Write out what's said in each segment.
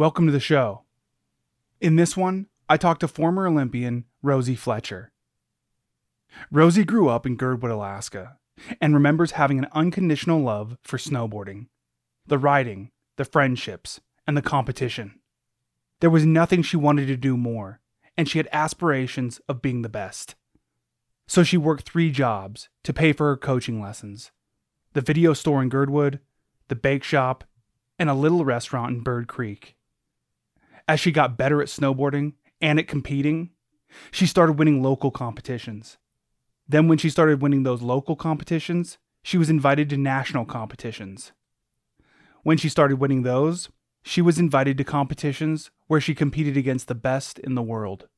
Welcome to the show. In this one, I talked to former Olympian Rosey Fletcher. Rosey grew up in Girdwood, Alaska, and remembers having an unconditional love for snowboarding the riding, the friendships, and the competition. There was nothing she wanted to do more, and she had aspirations of being the best. So she worked three jobs to pay for her coaching lessons the video store in Girdwood, the bake shop, and a little restaurant in Bird Creek. As she got better at snowboarding and at competing, she started winning local competitions. Then, when she started winning those local competitions, she was invited to national competitions. When she started winning those, she was invited to competitions where she competed against the best in the world.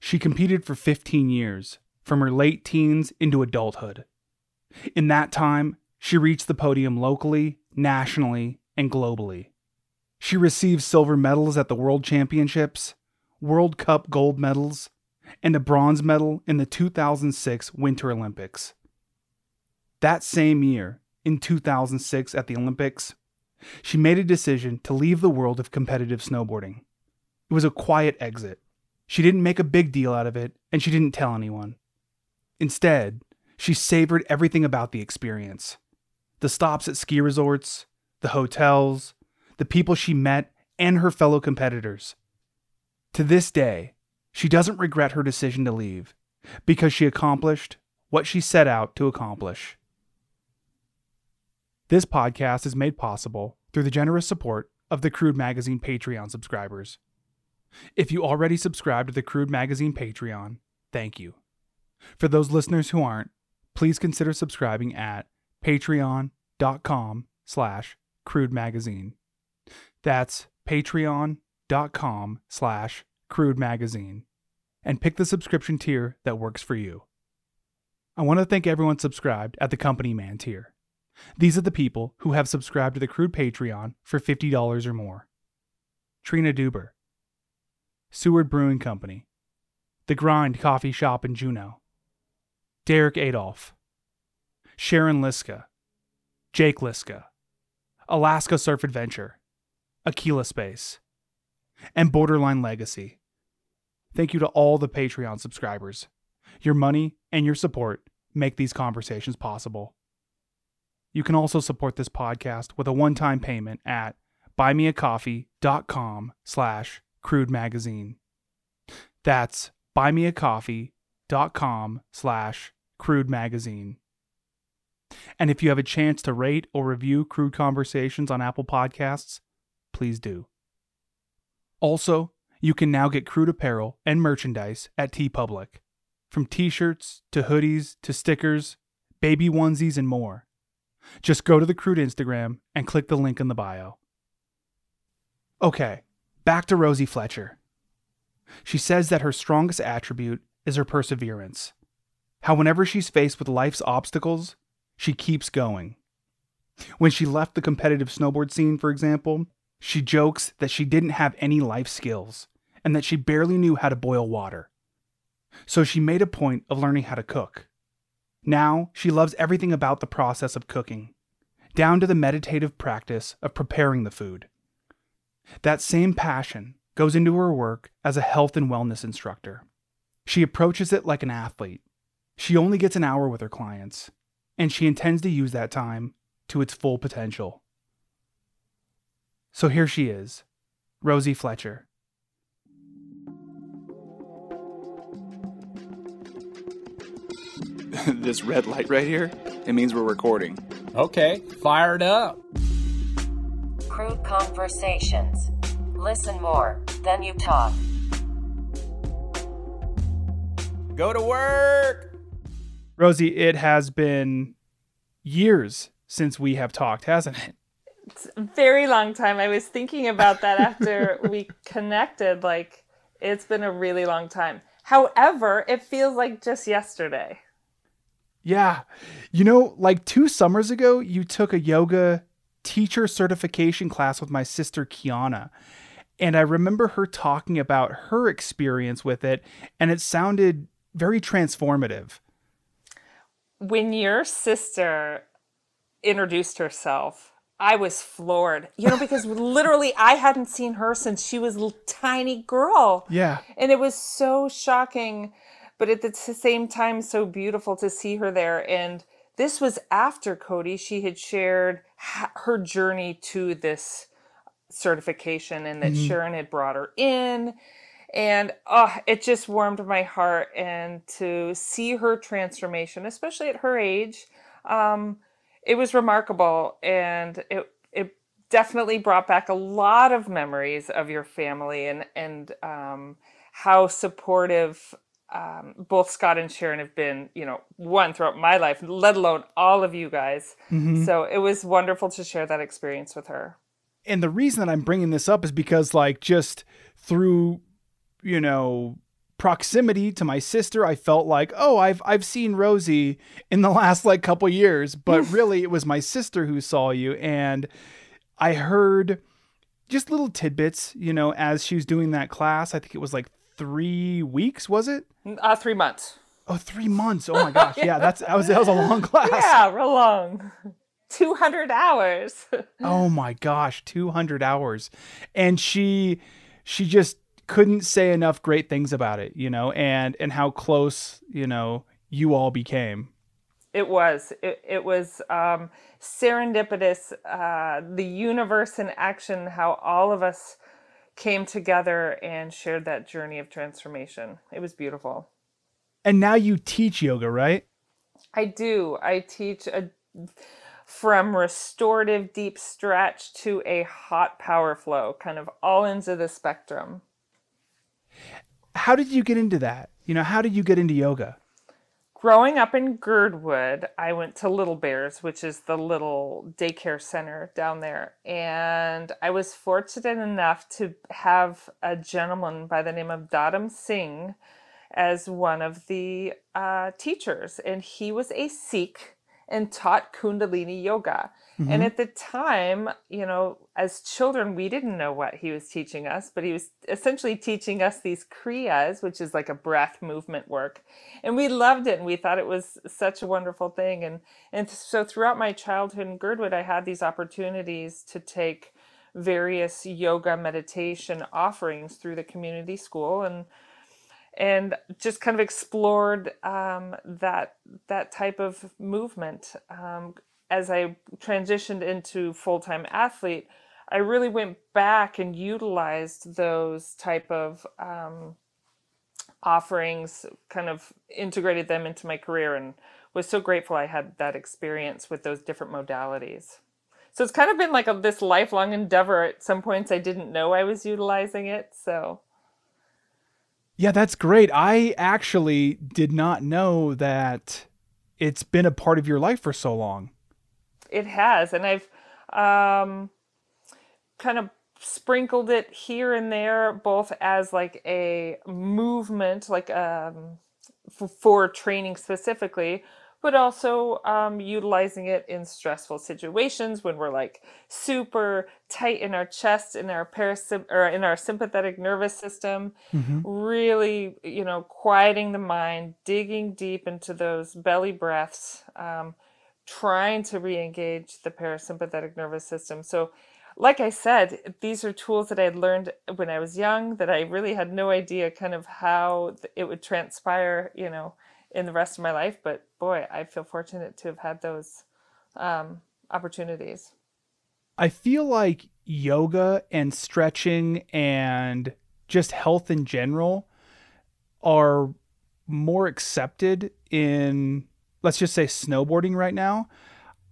She competed for 15 years, from her late teens into adulthood. In that time, she reached the podium locally, nationally, and globally. She received silver medals at the World Championships, World Cup gold medals, and a bronze medal in the 2006 Winter Olympics. That same year, in 2006 at the Olympics, she made a decision to leave the world of competitive snowboarding. It was a quiet exit. She didn't make a big deal out of it, and she didn't tell anyone. Instead, she savored everything about the experience the stops at ski resorts, the hotels, the people she met, and her fellow competitors. To this day, she doesn't regret her decision to leave because she accomplished what she set out to accomplish. This podcast is made possible through the generous support of the Crude Magazine Patreon subscribers. If you already subscribe to the Crude Magazine Patreon, thank you. For those listeners who aren't, please consider subscribing at patreon.com slash crude magazine. That's patreon.com slash crude magazine. And pick the subscription tier that works for you. I want to thank everyone subscribed at the Company Man tier. These are the people who have subscribed to the Crude Patreon for $50 or more Trina Duber, Seward Brewing Company, The Grind Coffee Shop in Juneau, Derek Adolph, Sharon Liska, Jake Liska, Alaska Surf Adventure, Aquila Space, and Borderline Legacy. Thank you to all the Patreon subscribers. Your money and your support make these conversations possible. You can also support this podcast with a one-time payment at buymeacoffee.com slash crude magazine. That's buymeacoffee.com slash crude magazine. And if you have a chance to rate or review Crude Conversations on Apple Podcasts, please do. Also, you can now get crude apparel and merchandise at TeePublic. From t-shirts to hoodies to stickers, baby onesies and more. Just go to the Crude Instagram and click the link in the bio. Okay, back to Rosey Fletcher. She says that her strongest attribute is her perseverance. How, whenever she's faced with life's obstacles, she keeps going. When she left the competitive snowboard scene, for example, she jokes that she didn't have any life skills and that she barely knew how to boil water. So she made a point of learning how to cook. Now, she loves everything about the process of cooking, down to the meditative practice of preparing the food. That same passion goes into her work as a health and wellness instructor. She approaches it like an athlete. She only gets an hour with her clients, and she intends to use that time to its full potential. So here she is, Rosey Fletcher. this red light right here, it means we're recording. Okay, fired up. Crude conversations. Listen more, then you talk. Go to work. Rosey, it has been years since we have talked, hasn't it? It's a very long time. I was thinking about that after we connected. Like, it's been a really long time. However, it feels like just yesterday. Yeah. You know, like two summers ago, you took a yoga teacher certification class with my sister Kiana. And I remember her talking about her experience with it, and it sounded very transformative. When your sister introduced herself, I was floored. You know, because literally I hadn't seen her since she was a tiny girl. Yeah. And it was so shocking, but at the same time, so beautiful to see her there. And this was after Cody, she had shared her journey to this certification and that Sharon had brought her in. And oh, it just warmed my heart. And to see her transformation, especially at her age, um, it was remarkable. And it, it definitely brought back a lot of memories of your family and, and um, how supportive um, both Scott and Sharon have been, you know, one throughout my life, let alone all of you guys. So it was wonderful to share that experience with her. and the reason that I'm bringing this up is because like just through you know proximity to my sister I felt like oh I've I've seen Rosey in the last like couple years but really it was my sister who saw you and I heard just little tidbits you know as she was doing that class I think it was like 3 weeks was it Uh, three months. oh three months oh my gosh yeah that's that was that was a long class Yeah, real long. 200 hours. Oh my gosh, 200 hours. And she she just couldn't say enough great things about it, you know, and and how close, you know, you all became. It was. It, it was um, serendipitous. Uh, the universe in action, how all of us came together and shared that journey of transformation. It was beautiful. And now you teach yoga, right? I do. I teach a from restorative deep stretch to a hot power flow, kind of all ends of the spectrum. How did you get into that? You know, how did you get into yoga? Growing up in Girdwood, I went to Little Bears, which is the little daycare center down there. And I was fortunate enough to have a gentleman by the name of Dadam Singh as one of the uh, teachers. And he was a Sikh and taught Kundalini yoga. And at the time, you know, as children, we didn't know what he was teaching us, but he was essentially teaching us these kriyas, which is like a breath movement work. And we loved it and we thought it was such a wonderful thing. And, and so throughout my childhood in Girdwood, I had these opportunities to take various yoga meditation offerings through the community school and and just kind of explored um, that that type of movement. Um, as I transitioned into full time athlete, I really went back and utilized those type of um, offerings, kind of integrated them into my career, and was so grateful I had that experience with those different modalities. So it's kind of been like a, this lifelong endeavor. At some points, I didn't know I was utilizing it. So Yeah, that's great. I actually did not know that it's been a part of your life for so long. It has, and I've um, kind of sprinkled it here and there, both as like a movement, like um, f- for training specifically, but also um, utilizing it in stressful situations when we're like super tight in our chest, in our parasym- or in our sympathetic nervous system. Really, you know, quieting the mind, digging deep into those belly breaths. Um, trying to re-engage the parasympathetic nervous system. So, like I said, these are tools that I had learned when I was young that I really had no idea kind of how it would transpire, you know, in the rest of my life. But boy, I feel fortunate to have had those um, opportunities. I feel like yoga and stretching and just health in general are more accepted in let's just say snowboarding right now.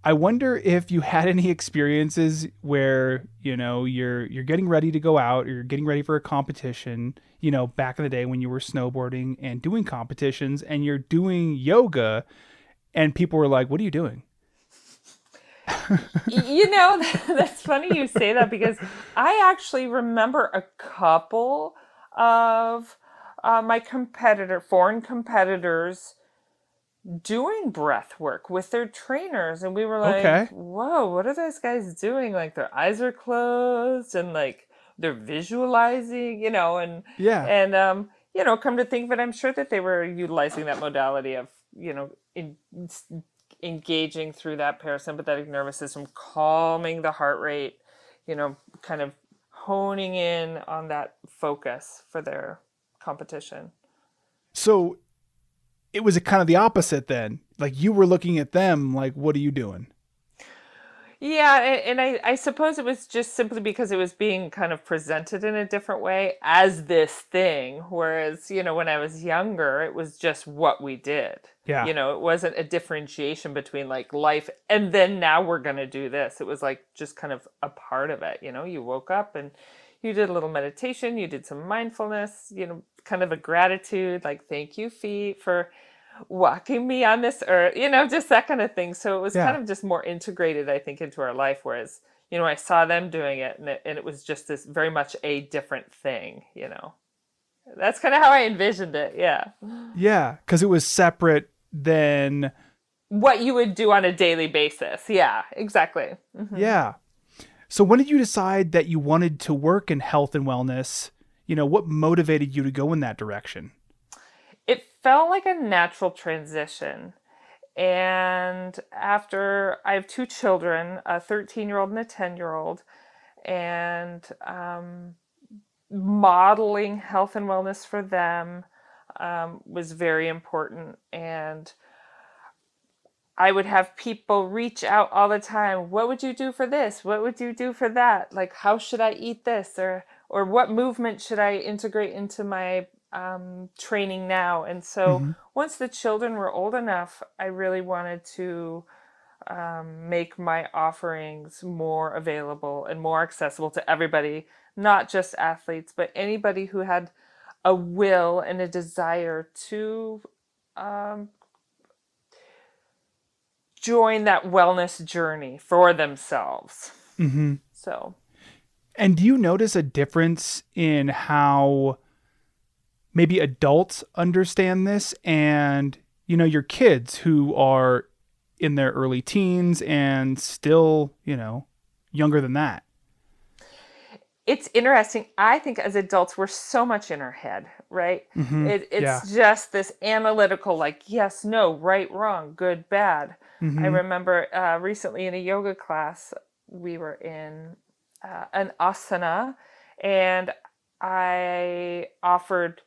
I wonder if you had any experiences where, you know, you're you're getting ready to go out or you're getting ready for a competition, you know, back in the day when you were snowboarding and doing competitions and you're doing yoga and people were like, "What are you doing?" You know, that's funny you say that because I actually remember a couple of uh, my competitor, foreign competitors, doing breath work with their trainers, and we were like, Okay. "Whoa, what are those guys doing? Like their eyes are closed and like they're visualizing, you know, and Yeah. and um, you know, come to think of it, I'm sure that they were utilizing that modality of, you know, in, engaging through that parasympathetic nervous system, calming the heart rate, you know, kind of honing in on that focus for their competition. So it was a kind of the opposite then. Like you were looking at them like, what are you doing? Yeah, and I, I suppose it was just simply because it was being kind of presented in a different way as this thing. Whereas, you know, when I was younger, it was just what we did. Yeah. You know, it wasn't a differentiation between like life and then now we're going to do this. It was like just kind of a part of it. You know, you woke up and you did a little meditation, you did some mindfulness, you know, kind of a gratitude, like, thank you, feet, for walking me on this earth, you know, just that kind of thing. So it was Yeah. kind of just more integrated, I think, into our life. Whereas, you know, I saw them doing it and it, and it was just this very much a different thing, you know. That's kind of how I envisioned it. Yeah. Yeah, because it was separate than What you would do on a daily basis. Yeah, exactly. Mhm. yeah. So when did you decide that you wanted to work in health and wellness? You know, what motivated you to go in that direction? it felt like a natural transition. And after I have two children, a 13 year old and a 10 year old, and um, modeling health and wellness for them um, was very important. And I would have people reach out all the time. What would you do for this? What would you do for that? Like, how should I eat this? Or, or what movement should I integrate into my um, training now? And so once the children were old enough, I really wanted to um, make my offerings more available and more accessible to everybody, not just athletes, but anybody who had a will and a desire to um, join that wellness journey for themselves. Mm-hmm. So, And do you notice a difference in how maybe adults understand this and, you know, your kids who are in their early teens and still, you know, younger than that? it's interesting. I think as adults, we're so much in our head, right? Mhm. It, it's Yeah. just this analytical, like, yes, no, right, wrong, good, bad. I Mhm. remember uh, recently in a yoga class, we were in uh, an asana, and I offered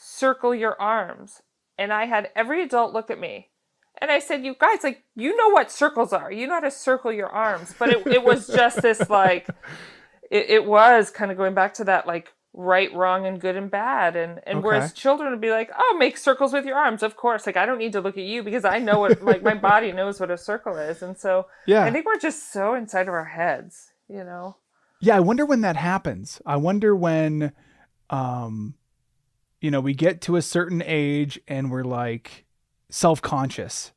circle your arms. And I had every adult look at me. And I said, You guys, like, you know what circles are. You know how to circle your arms. But it, it was just this, like, it, it was kind of going back to that, like, right, wrong, and good and bad. And, and whereas children would be like, Oh, make circles with your arms. Of course. Like, I don't need to look at you because I know what, like, my body knows what a circle is. And so Yeah. I think we're just so inside of our heads, you know? Yeah, I wonder when that happens. I wonder when um you know, we get to a certain age and we're like self-conscious.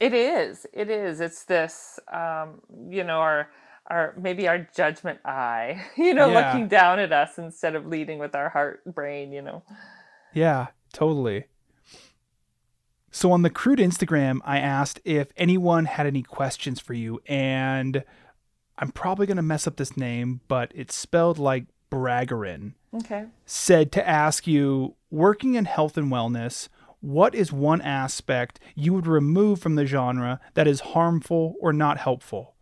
It is. It is. It's this, um, you know, our, our maybe our judgment eye, you know, Yeah. looking down at us instead of leading with our heart, brain, you know. Yeah, totally. So on the crude Instagram, I asked if anyone had any questions for you, and I'm probably gonna mess up this name, but it's spelled like Braggerin. Okay. Said to ask you, working in health and wellness, what is one aspect you would remove from the genre that is harmful or not helpful?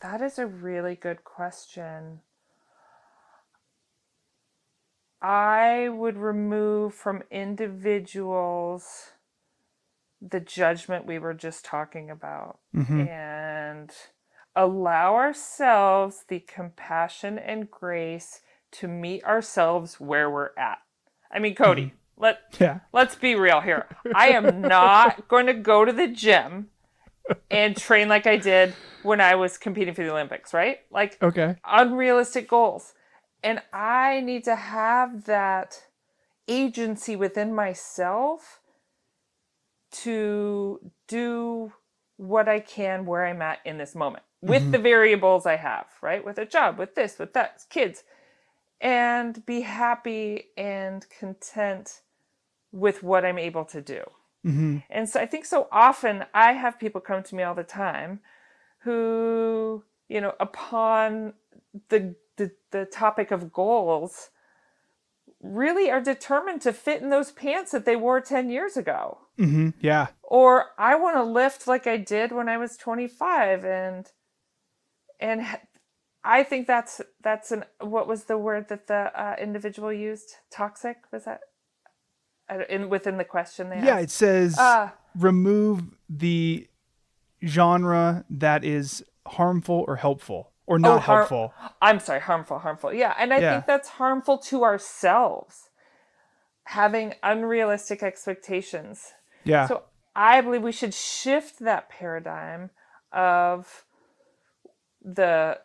That is a really good question. I would remove from individuals the judgment we were just talking about Mhm. and allow ourselves the compassion and grace to meet ourselves where we're at. I mean, Cody, mm-hmm. let Yeah. let's be real here. I am not going to go to the gym and train like I did when I was competing for the Olympics, right? Like Okay. unrealistic goals. And I need to have that agency within myself to do what I can where I'm at in this moment with the variables I have, right? With a job, with this, with that, kids, and be happy and content with what I'm able to do. hmm And so I think so often I have people come to me all the time who, you know, upon the the, the topic of goals really are determined to fit in those pants that they wore 10 years ago. Mm-hmm. Yeah. Or I want to lift like I did when I was 25 and and I think that's that's an what was the word that the uh, individual used? Toxic was that in within the question they Yeah. asked? It says Uh, remove the genre that is harmful or helpful or not Oh, har- helpful. I'm sorry, harmful, harmful. Yeah, and I Yeah. think that's harmful to ourselves. Having unrealistic expectations. Yeah. So I believe we should shift that paradigm of the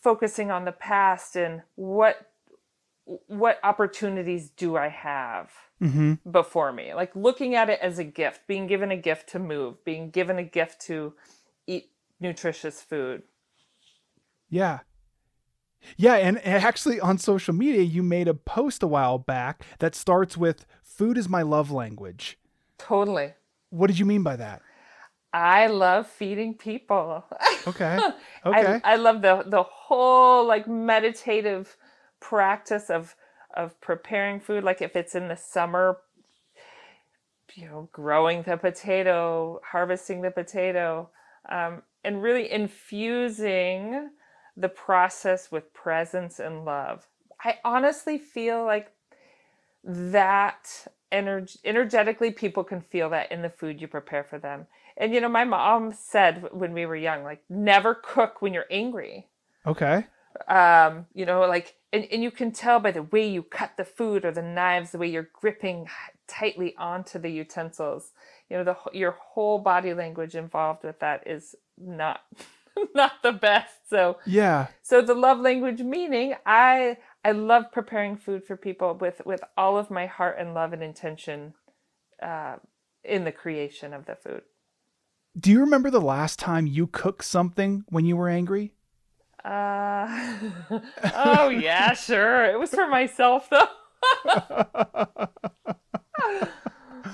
focusing on the past and what what opportunities do I have hmm before me? Like looking at it as a gift, being given a gift to move, being given a gift to eat nutritious food. Yeah. Yeah, and actually on social media, you made a post a while back that starts with "Food is my love language." Totally. What did you mean by that? I love feeding people. Okay. Okay. I, I love the the whole like meditative practice of of preparing food. Like if it's in the summer, you know, growing the potato, harvesting the potato, um, and really infusing the process with presence and love. I honestly feel like that energ- energetically people can feel that in the food you prepare for them. And you know, my mom said when we were young, like never cook when you're angry. okay. Um, you know, like and, and you can tell by the way you cut the food or the knives, the way you're gripping tightly onto the utensils. You know, the your whole body language involved with that is not not the best. So Yeah. so the love language meaning I I love preparing food for people with with all of my heart and love and intention uh, in the creation of the food. Do you remember the last time you cooked something when you were angry? Uh, oh yeah, sure. It was for myself though.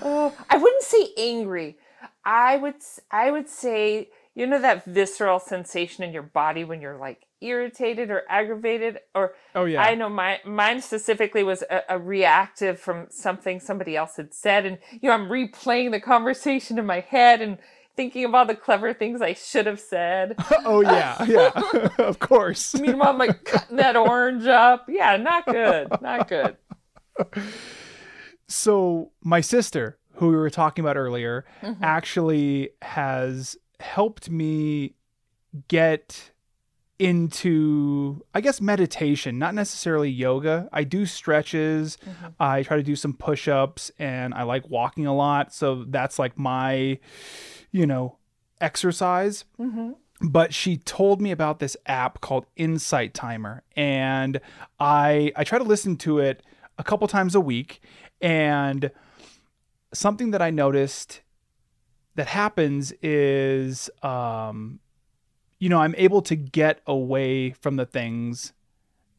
oh, I wouldn't say angry. I would I would say you know that visceral sensation in your body when you're like irritated or aggravated or Oh yeah. I know my mine specifically was a, a reactive from something somebody else had said, and you know I'm replaying the conversation in my head and thinking of all the clever things I should have said. oh yeah. Yeah. of course. Meanwhile, I'm like cutting that orange up. Yeah, not good, not good. So my sister, who we were talking about earlier, Mm-hmm. actually has helped me get into I guess meditation, not necessarily yoga. I do stretches, Mm-hmm. I try to do some push-ups and I like walking a lot, so that's like my you know, exercise. Mm-hmm. But she told me about this app called Insight Timer and I I try to listen to it a couple times a week and something that I noticed that happens is um you know, I'm able to get away from the things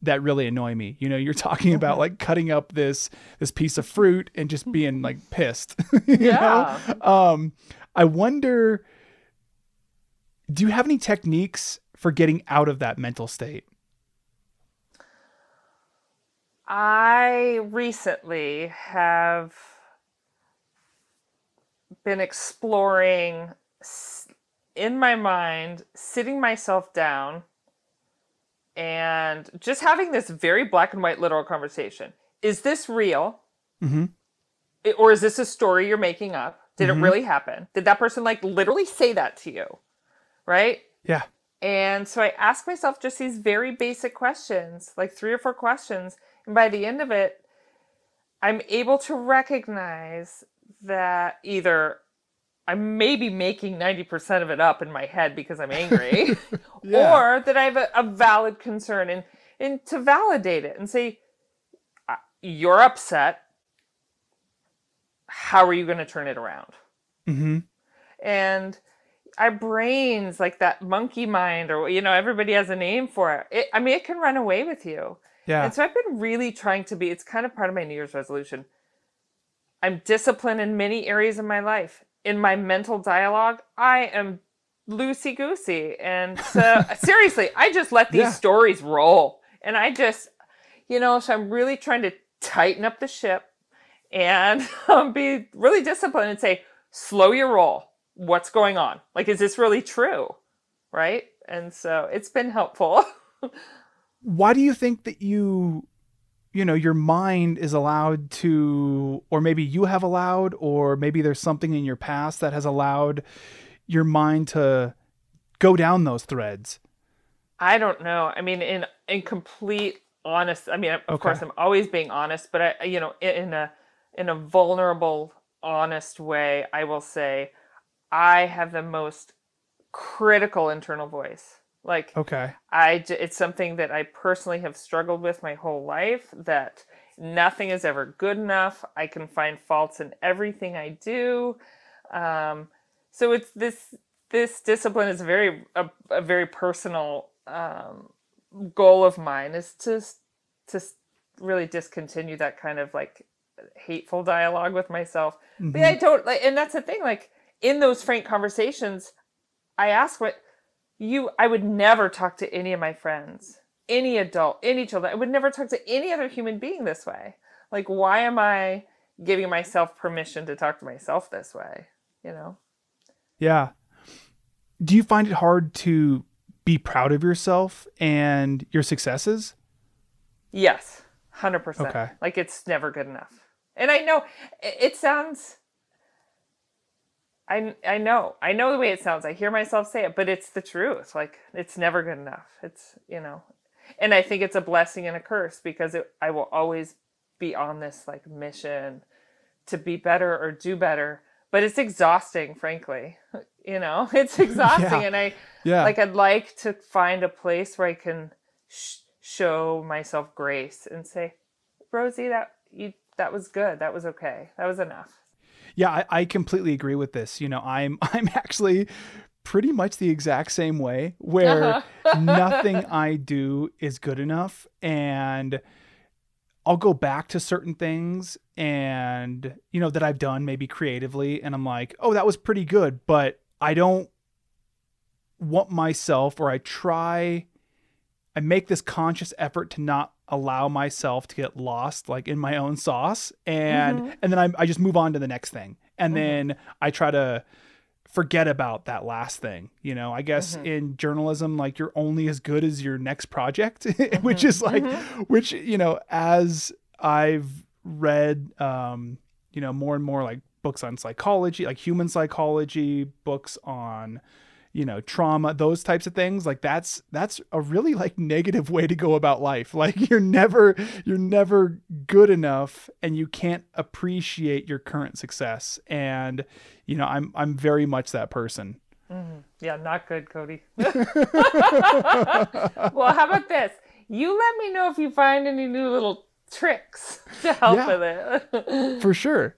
that really annoy me. You know, you're talking about like cutting up this this piece of fruit and just being like pissed. you Yeah. know? Um I wonder do you have any techniques for getting out of that mental state? I recently have been exploring in my mind, sitting myself down and just having this very black and white literal conversation. Is this real? Mhm. Or is this a story you're making up? Did it really happen? Did that person like literally say that to you? Right? Yeah. And so I ask myself just these very basic questions, like three or four questions. And by the end of it, I'm able to recognize that either I may be making 90% of it up in my head because I'm angry, Yeah. or that I have a, a valid concern and, and to validate it and say, "Uh, You're upset. How are you going to turn it around? Mhm. and our brains like that monkey mind or you know everybody has a name for it. it i mean it can run away with you Yeah. and so i've been really trying to be it's kind of part of my new year's resolution i'm disciplined in many areas of my life in my mental dialogue i am loosey goosey and so seriously i just let these Yeah. stories roll And I just, you know, so I'm really trying to tighten up the ship and um, be really disciplined and say, slow your roll. What's going on? Like, is this really true? Right. And so it's been helpful. Why do you think that you, you know, your mind is allowed to, or maybe you have allowed, or maybe there's something in your past that has allowed your mind to go down those threads? I don't know. I mean, in in complete honest. I mean, of Okay. course, I'm always being honest, but I, you know, in a in a vulnerable, honest way, I will say, I have the most critical internal voice. Like, Okay. I it's something that I personally have struggled with my whole life. That nothing is ever good enough. I can find faults in everything I do. Um, so it's this this discipline is very a, a very personal um, goal of mine is to to really discontinue that kind of like hateful dialogue with myself. But I mm-hmm. don't like, and that's the thing. Like in those frank conversations, I ask what you. I would never talk to any of my friends, any adult, any children. I would never talk to any other human being this way. Like, why am I giving myself permission to talk to myself this way? You know. Yeah. Do you find it hard to be proud of yourself and your successes? Yes, hundred percent. Okay. Like it's never good enough. And I know it, sounds. I I know I know the way it sounds. I hear myself say it, but it's the truth. Like it's never good enough. It's you know, and I think it's a blessing and a curse because it, I will always be on this like mission to be better or do better. But it's exhausting, frankly. You know, it's exhausting, Yeah. and I Yeah. like I'd like to find a place where I can sh- show myself grace and say, Rosey, that you that was good. That was okay. That was enough. Yeah, I, I completely agree with this. You know, I'm I'm actually pretty much the exact same way where uh-huh. nothing I do is good enough and I'll go back to certain things and you know that I've done maybe creatively and I'm like, "Oh, that was pretty good," but I don't want myself or I try I make this conscious effort to not allow myself to get lost like in my own sauce and mm-hmm. and then I, I just move on to the next thing. And mm-hmm. then I try to forget about that last thing you know? I guess mm-hmm. in journalism like you're only as good as your next project which is like which you know as I've read um you know more and more like books on psychology like human psychology books on you know trauma those types of things like that's that's a really like negative way to go about life like you're never you're never good enough and you can't appreciate your current success and you know i'm i'm very much that person mm-hmm. Yeah, not good, Cody. well, how about this? You let me know if you find any new little tricks to help Yeah. with it. for sure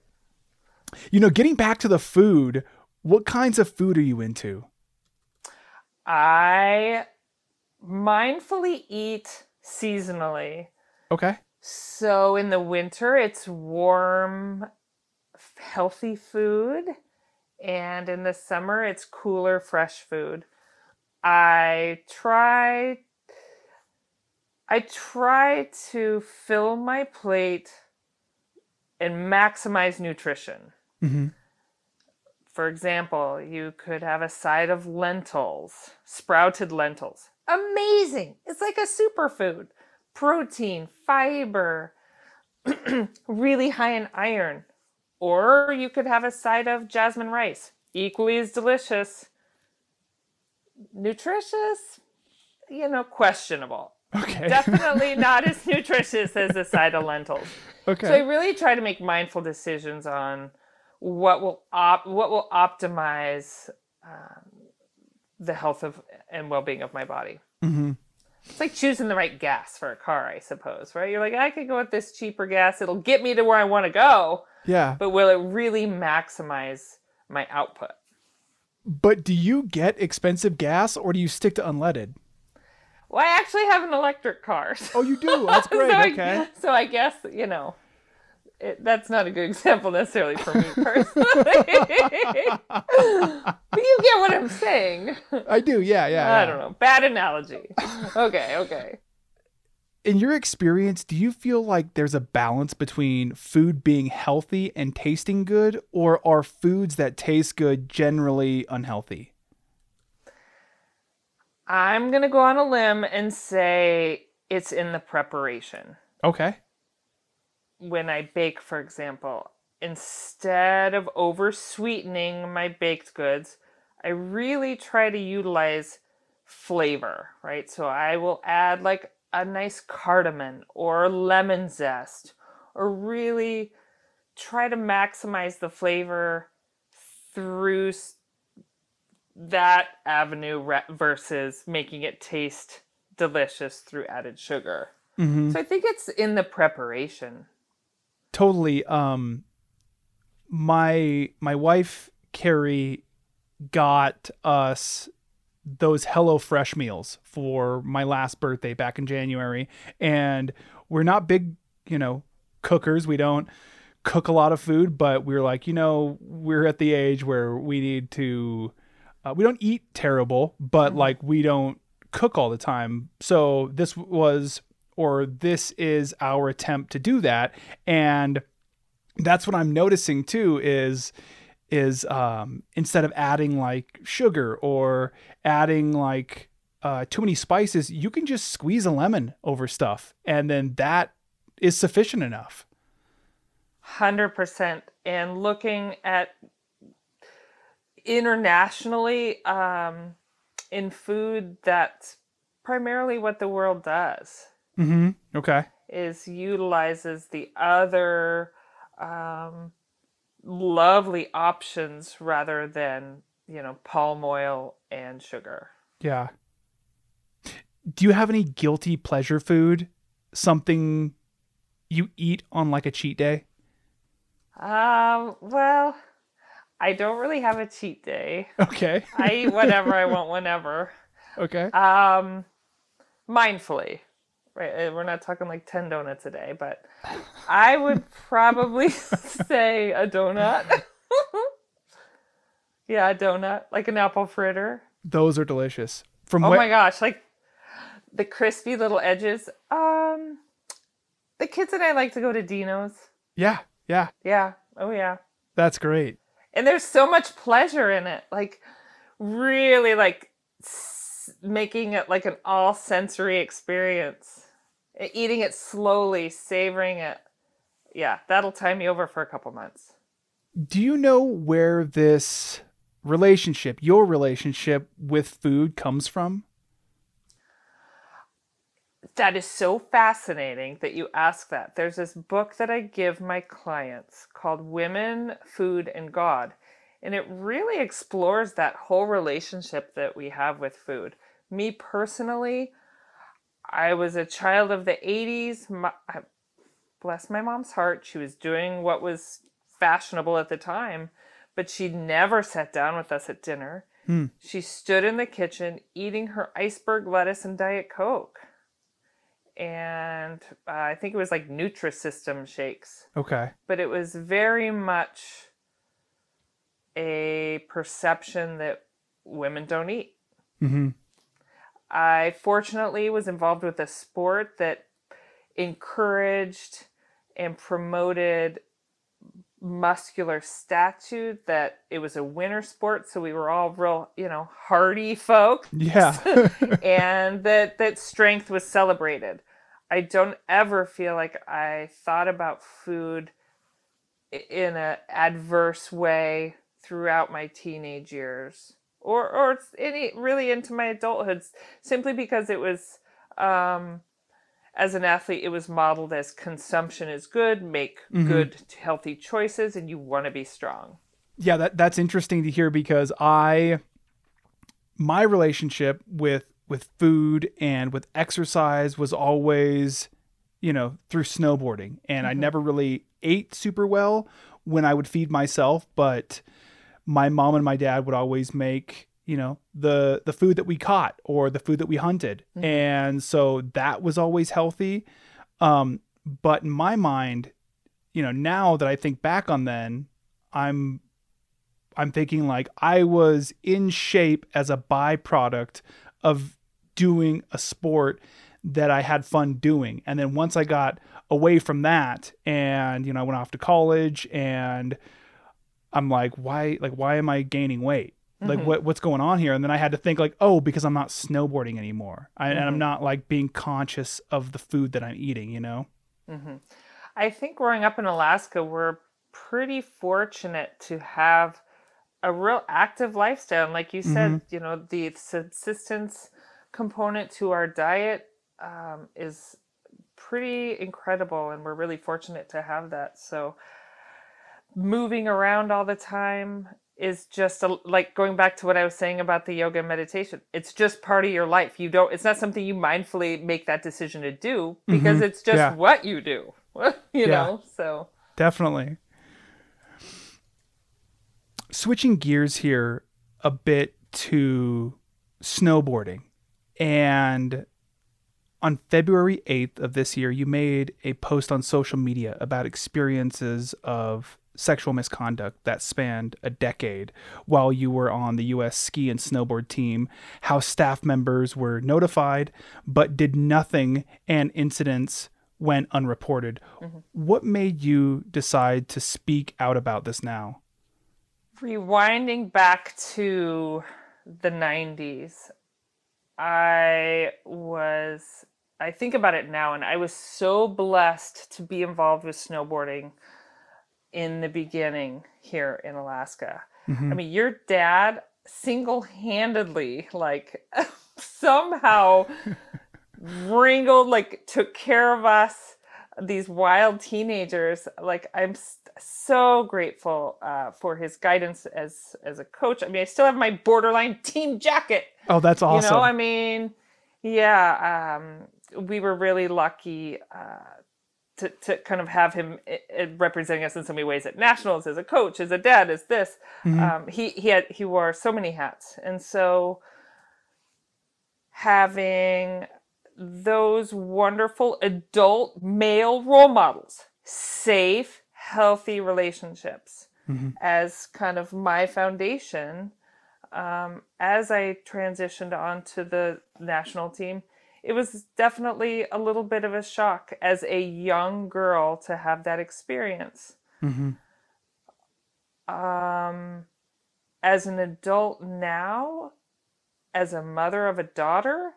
you know getting back to the food what kinds of food are you into I mindfully eat seasonally. okay So in the winter, it's warm, healthy food. And in the summer, it's cooler, fresh food. I try. I try to fill my plate and maximize nutrition. Mhm. For example, you could have a side of lentils, sprouted lentils. Amazing! It's like a superfood. Protein, fiber, really high in iron. Or you could have a side of jasmine rice, equally as delicious. Nutritious, you know, questionable. okay Definitely not as nutritious as a side of lentils. okay So I really try to make mindful decisions on what will op- what will optimize um, the health of and well being of my body. Mhm. It's like choosing the right gas for a car, I suppose, right? You're like, I could go with this cheaper gas; it'll get me to where I want to go, yeah but will it really maximize my output? but do you get expensive gas or do you stick to unleaded Well, I actually have an electric car. oh you do that's great so I, okay So I guess you know, it, that's not a good example necessarily for me personally. but you get what I'm saying. I do, yeah, yeah. I yeah. don't know. Bad analogy. Okay, okay. in your experience, do you feel like there's a balance between food being healthy and tasting good, or are foods that taste good generally unhealthy? I'm going to go on a limb and say it's in the preparation. Okay. When I bake, for example, instead of over sweetening my baked goods, I really try to utilize flavor, right? So I will add like a nice cardamom or lemon zest or really try to maximize the flavor through that avenue versus making it taste delicious through added sugar. Mm-hmm. So I think it's in the preparation. Totally. Um, my my wife Carrie got us those Hello Fresh meals for my last birthday back in January, and we're not big, you know, cookers. We don't cook a lot of food, but we're like, you know, we're at the age where we need to. Uh, we don't eat terrible, but like we don't cook all the time. So this was, or this is our attempt to do that, and that's what I'm noticing too is is um, instead of adding like sugar or adding like uh, too many spices, you can just squeeze a lemon over stuff, and then that is sufficient enough. 100% and looking at internationally um, in food that's primarily what the world does Mm-hmm. Okay. is utilizes the other um, lovely options rather than you know palm oil and sugar Yeah. Do you have any guilty pleasure food? Something you eat on like a cheat day? um well i don't really have a cheat day Okay. i eat whatever i want whenever okay. Um, mindfully, right? We're not talking like ten donuts a day, but I would probably say a donut. yeah, a donut, like an apple fritter. Those are delicious. From Oh where? my gosh, like the crispy little edges. Um, the kids and I like to go to Dino's. Yeah. Yeah. Yeah. Oh yeah. That's great. and there's so much pleasure in it like really like making it like an all sensory experience eating it slowly savoring it. Yeah that'll tie me over for a couple months. Do you know where this relationship, your relationship with food comes from? that is so fascinating that you ask that. There's this book that i give my clients called women food and god and it really explores that whole relationship that we have with food me personally I was a child of the 80s. My, bless my mom's heart. She was doing what was fashionable at the time, but she never sat down with us at dinner. Hmm. She stood in the kitchen eating her iceberg lettuce and Diet Coke. And uh, I think it was like Nutrisystem shakes Okay. but it was very much a perception that women don't eat. Mm-hmm. I fortunately was involved with a sport that encouraged and promoted muscular statute that it was a winter sport so we were all real you know hardy folk Yeah. and that that strength was celebrated. I don't ever feel like I thought about food in an adverse way throughout my teenage years or or it's any really into my adulthood simply because it was um as an athlete it was modeled as consumption is good make good healthy choices and you want to be strong yeah, that that's interesting to hear because I my relationship with with food and with exercise was always, you know, through snowboarding. And I never really ate super well when I would feed myself, but my mom and my dad would always make, you know, the the food that we caught or the food that we hunted. And so that was always healthy. Um but in my mind, you know, now that I think back on then, I'm I'm thinking like I was in shape as a byproduct of doing a sport that I had fun doing. And then once I got away from that and, you know, I went off to college and I'm like, why like why am I gaining weight? Like mm-hmm. what what's going on here? And then I had to think like, oh, because I'm not snowboarding anymore. I, And I'm mm-hmm. not like being conscious of the food that I'm eating, you know? Mm-hmm. I think growing up in Alaska, we're pretty fortunate to have a real active lifestyle. And like you said, you know, the subsistence component to our diet um, is pretty incredible. And we're really fortunate to have that. So moving around all the time is just a, like going back to what I was saying about the yoga and meditation. It's just part of your life. You don't, it's not something you mindfully make that decision to do because mm-hmm. it's just Yeah. what you do, you Yeah. know? So. Definitely. Switching gears here a bit to snowboarding. And on February 8th of this year, you made a post on social media about experiences of sexual misconduct that spanned a decade while you were on the US ski and snowboard team, how staff members were notified but did nothing and incidents went unreported. Mm-hmm. What made you decide to speak out about this now? Rewinding back to the 90s, I was, I think about it now, and I was so blessed to be involved with snowboarding in the beginning here in Alaska. I mean, your dad single handedly, like, somehow wrangled, like, took care of us, these wild teenagers. Like, I'm s- so grateful uh, for his guidance as as a coach. I mean, I still have my borderline team jacket. Oh, that's awesome. You know, I mean, yeah, um, we were really lucky uh, to to kind of have him i- i- representing us in so many ways at nationals as a coach, as a dad, as this. Um, he he had he wore so many hats, and so having those wonderful adult male role models, safe, healthy relationships as kind of my foundation um, as I transitioned onto the national team, it was definitely a little bit of a shock as a young girl to have that experience. Um, as an adult now, as a mother of a daughter,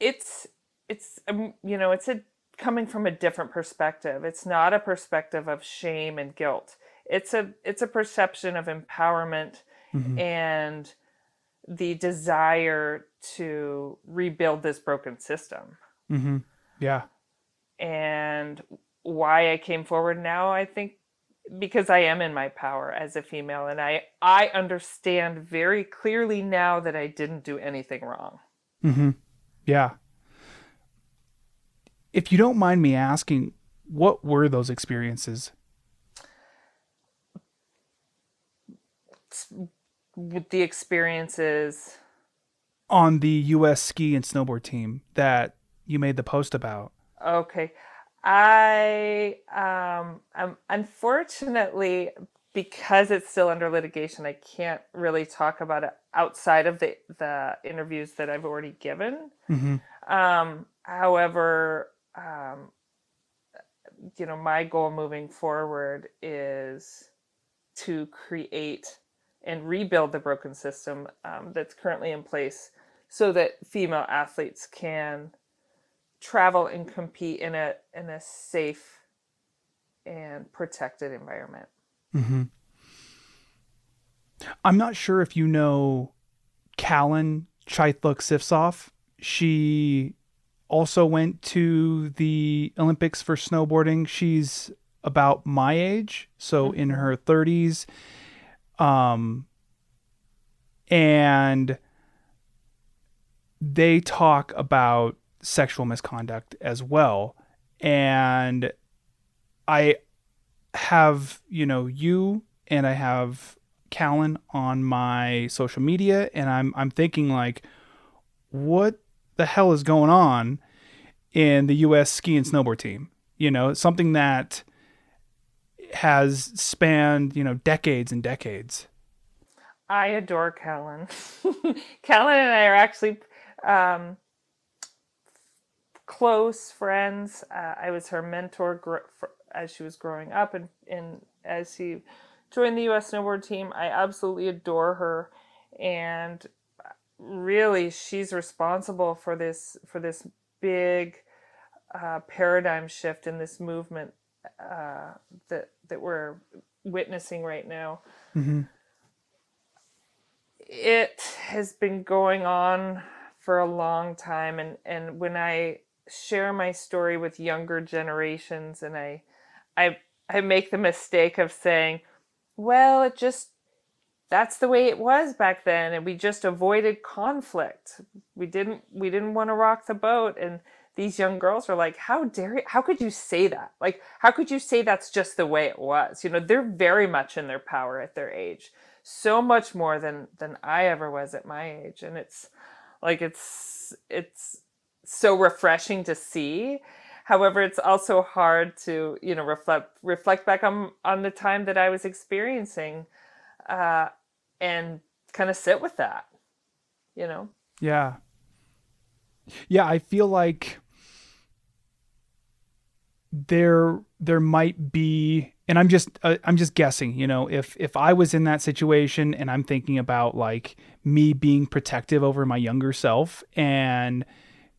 it's it's um, you know it's a coming from a different perspective. It's not a perspective of shame and guilt. It's a it's a perception of empowerment and the desire to rebuild this broken system. yeah. And why I came forward now, I think because I am in my power as a female and I I understand very clearly now that I didn't do anything wrong. Mm-hmm. Yeah. If you don't mind me asking, what were those experiences? The experiences on the US ski and snowboard team that you made the post about? Okay. I um um unfortunately because it's still under litigation, I can't really talk about it outside of the the interviews that I've already given. Um however, um you know, my goal moving forward is to create and rebuild the broken system um, that's currently in place so that female athletes can travel and compete in a in a safe and protected environment. I'm not sure if you know Callan Chythlook-Sifsof. She also went to the Olympics for snowboarding. She's about my age, so in her 30s. Um and they talk about sexual misconduct as well. And I have, you know, you and I have Callan on my social media and I'm I'm thinking like what the hell is going on in the US ski and snowboard team? You know, something that has spanned, you know, decades and decades. I adore Callan. Callan and I are actually um, close friends. Uh, I was her mentor gr- as she was growing up and, and as she joined the U.S. snowboard team. I absolutely adore her, and really, she's responsible for this for this big uh, paradigm shift in this movement uh, that that we're witnessing right now. Mm-hmm. It has been going on for a long time, and and when I share my story with younger generations, and I I I make the mistake of saying, well, it just that's the way it was back then and we just avoided conflict. We didn't we didn't want to rock the boat and these young girls are like how dare you how could you say that? Like how could you say that's just the way it was? You know they're very much in their power at their age so much more than than i ever was at my age and it's like it's it's so refreshing to see however it's also hard to you know reflect reflect back on on the time that i was experiencing uh, and kind of sit with that, you know? Yeah. Yeah, I feel like there there might be and I'm just uh, I'm just guessing, you know, if if I was in that situation and I'm thinking about like me being protective over my younger self and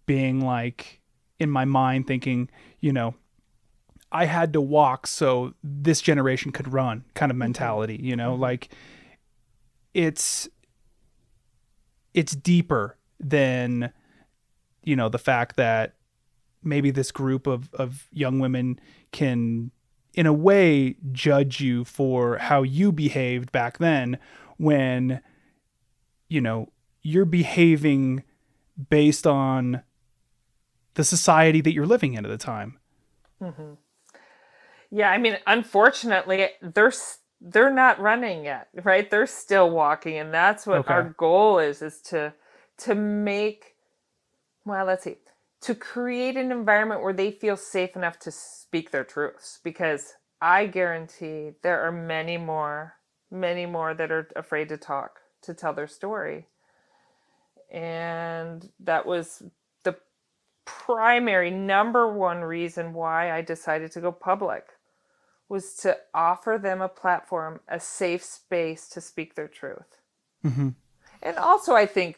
being like in my mind thinking, you know, I had to walk so this generation could run kind of mm-hmm. mentality, you know, mm-hmm. like it's it's deeper than you know the fact that maybe this group of of young women can in a way judge you for how you behaved back then when you know you're behaving based on the society that you're living in at the time mm-hmm. yeah i mean unfortunately they're they're not running yet, right? They're still walking, and that's what okay. our goal is: is to to make. Well, let's see, to create an environment where they feel safe enough to speak their truths. Because I guarantee there are many more, many more that are afraid to talk, to tell their story, and that was the primary number one reason why I decided to go public was to offer them a platform, a safe space to speak their truth. Mm-hmm. And also, I think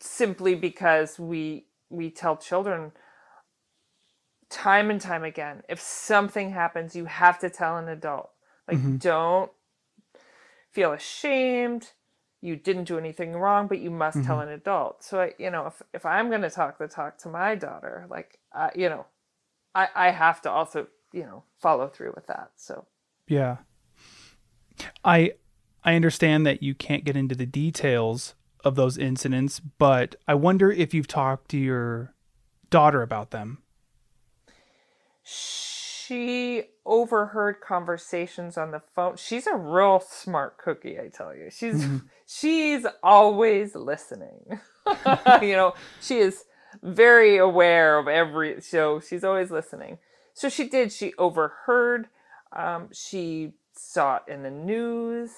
simply because we we tell children time and time again, if something happens, you have to tell an adult. Like, mm-hmm. don't feel ashamed. You didn't do anything wrong, but you must mm-hmm. tell an adult. So, I, you know, if if I'm going to talk the talk to my daughter, like, uh, you know, I I have to also you know follow through with that so yeah i i understand that you can't get into the details of those incidents but i wonder if you've talked to your daughter about them she overheard conversations on the phone she's a real smart cookie i tell you she's mm-hmm. she's always listening you know she is very aware of every so she's always listening so she did. She overheard. Um, she saw it in the news.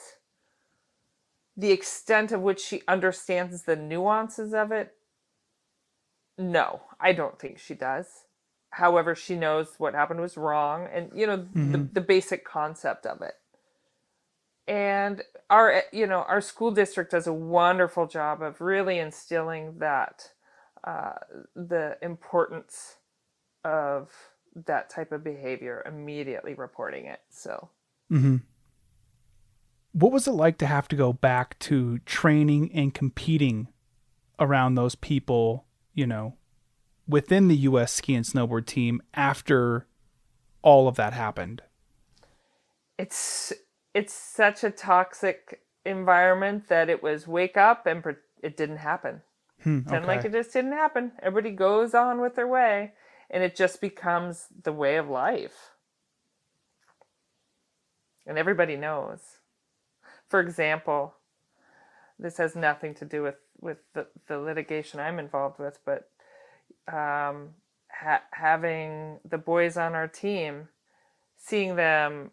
The extent of which she understands the nuances of it, no, I don't think she does. However, she knows what happened was wrong and, you know, mm-hmm. the, the basic concept of it. And our, you know, our school district does a wonderful job of really instilling that, uh, the importance of that type of behavior, immediately reporting it. So, mm-hmm. What was it like to have to go back to training and competing around those people, you know, within the U.S. ski and snowboard team after all of that happened? It's it's such a toxic environment that it was wake up and it didn't happen. Hmm, okay. like it just didn't happen. Everybody goes on with their way and it just becomes the way of life. And everybody knows. For example, this has nothing to do with, with the, the litigation I'm involved with, but um, ha- having the boys on our team, seeing them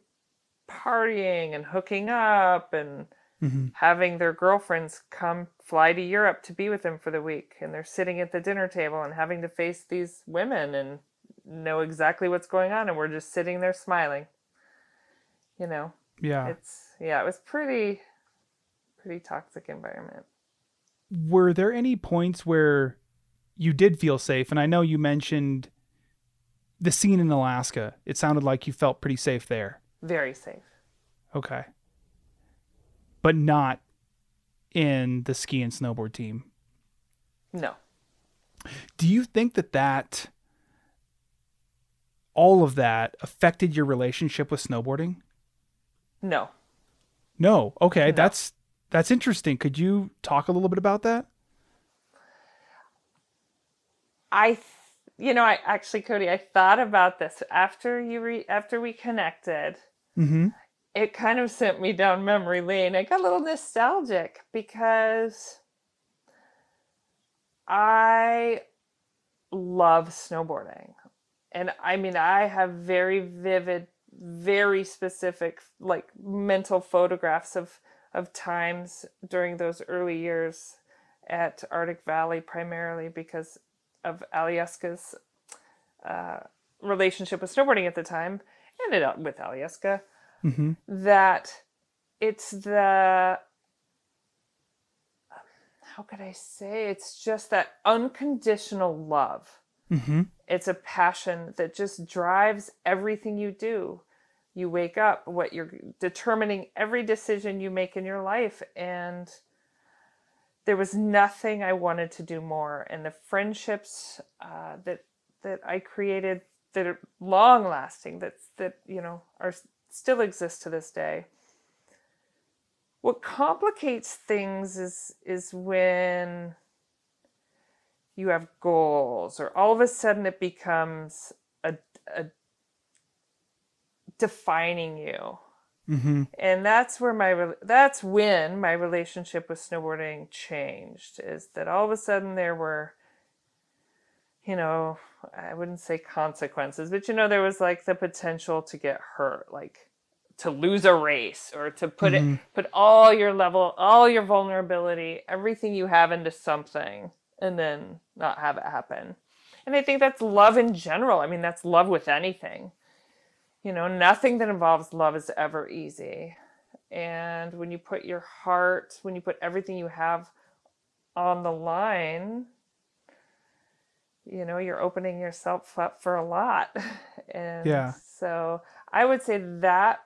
partying and hooking up and Mm-hmm. having their girlfriends come fly to Europe to be with them for the week. And they're sitting at the dinner table and having to face these women and know exactly what's going on. And we're just sitting there smiling. You know, Yeah. it's, yeah, it was pretty, pretty toxic environment. Were there any points where you did feel safe? And I know you mentioned the scene in Alaska. It sounded like you felt pretty safe there. Very safe. Okay. But not in the ski and snowboard team. No. Do you think that that all of that affected your relationship with snowboarding? No. No. Okay, No. that's that's interesting. Could you talk a little bit about that? I, th- you know, I actually, Cody, I thought about this after you re- after we connected. Mm-hmm. It kind of sent me down memory lane. I got a little nostalgic because I love snowboarding, and I mean, I have very vivid, very specific, like mental photographs of of times during those early years at Arctic Valley, primarily because of Alyeska's uh, relationship with snowboarding at the time, and it with Alyeska, Mm-hmm. that it's the how could I say? It's just that unconditional love. Mm-hmm. It's a passion that just drives everything you do. You wake up, what you're determining every decision you make in your life, and there was nothing I wanted to do more. And the friendships uh, that that I created that are long lasting, that that you know are still exist to this day. What complicates things is is when you have goals, or all of a sudden it becomes a, a defining you Mm-hmm. and that's where my that's when my relationship with snowboarding changed is that all of a sudden there were you know i wouldn't say consequences but you know there was like the potential to get hurt like to lose a race or to put Mhm. it put all your level all your vulnerability everything you have into something and then not have it happen and i think that's love in general i mean that's love with anything you know, nothing that involves love is ever easy. And when you put your heart, when you put everything you have on the line, you know, you're opening yourself up for a lot. And Yeah. so I would say that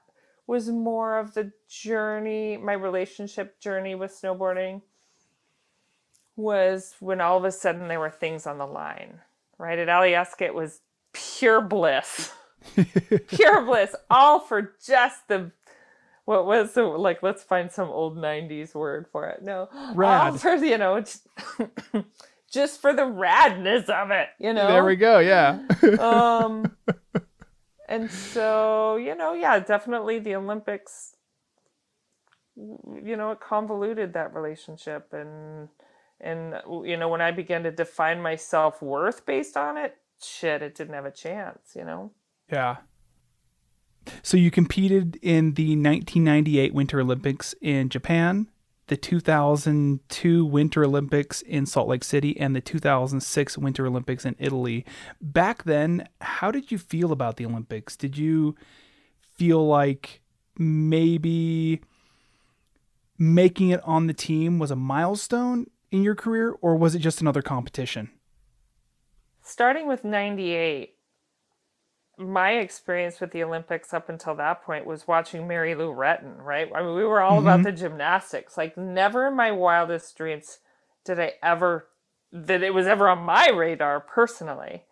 was more of the journey, my relationship journey with snowboarding was when all of a sudden there were things on the line, right? At Alyeska, it was pure bliss pure bliss all for just the what was the like let's find some old 90s word for it no all for you know just, just for the radness of it you know There we go. Yeah. um and so you know yeah definitely the olympics you know it convoluted that relationship and and you know when i began to define my self-worth based on it shit it didn't have a chance you know Yeah. So you competed in the 1998 Winter Olympics in Japan, the 2002 Winter Olympics in Salt Lake City, and the 2006 Winter Olympics in Italy. Back then, how did you feel about the Olympics? Did you feel like maybe making it on the team was a milestone in your career, or was it just another competition? starting with 98 my experience with the olympics up until that point was watching mary lou retton right? I mean we were all about mm-hmm. the gymnastics. Like never in my wildest dreams did i ever that it was ever on my radar personally.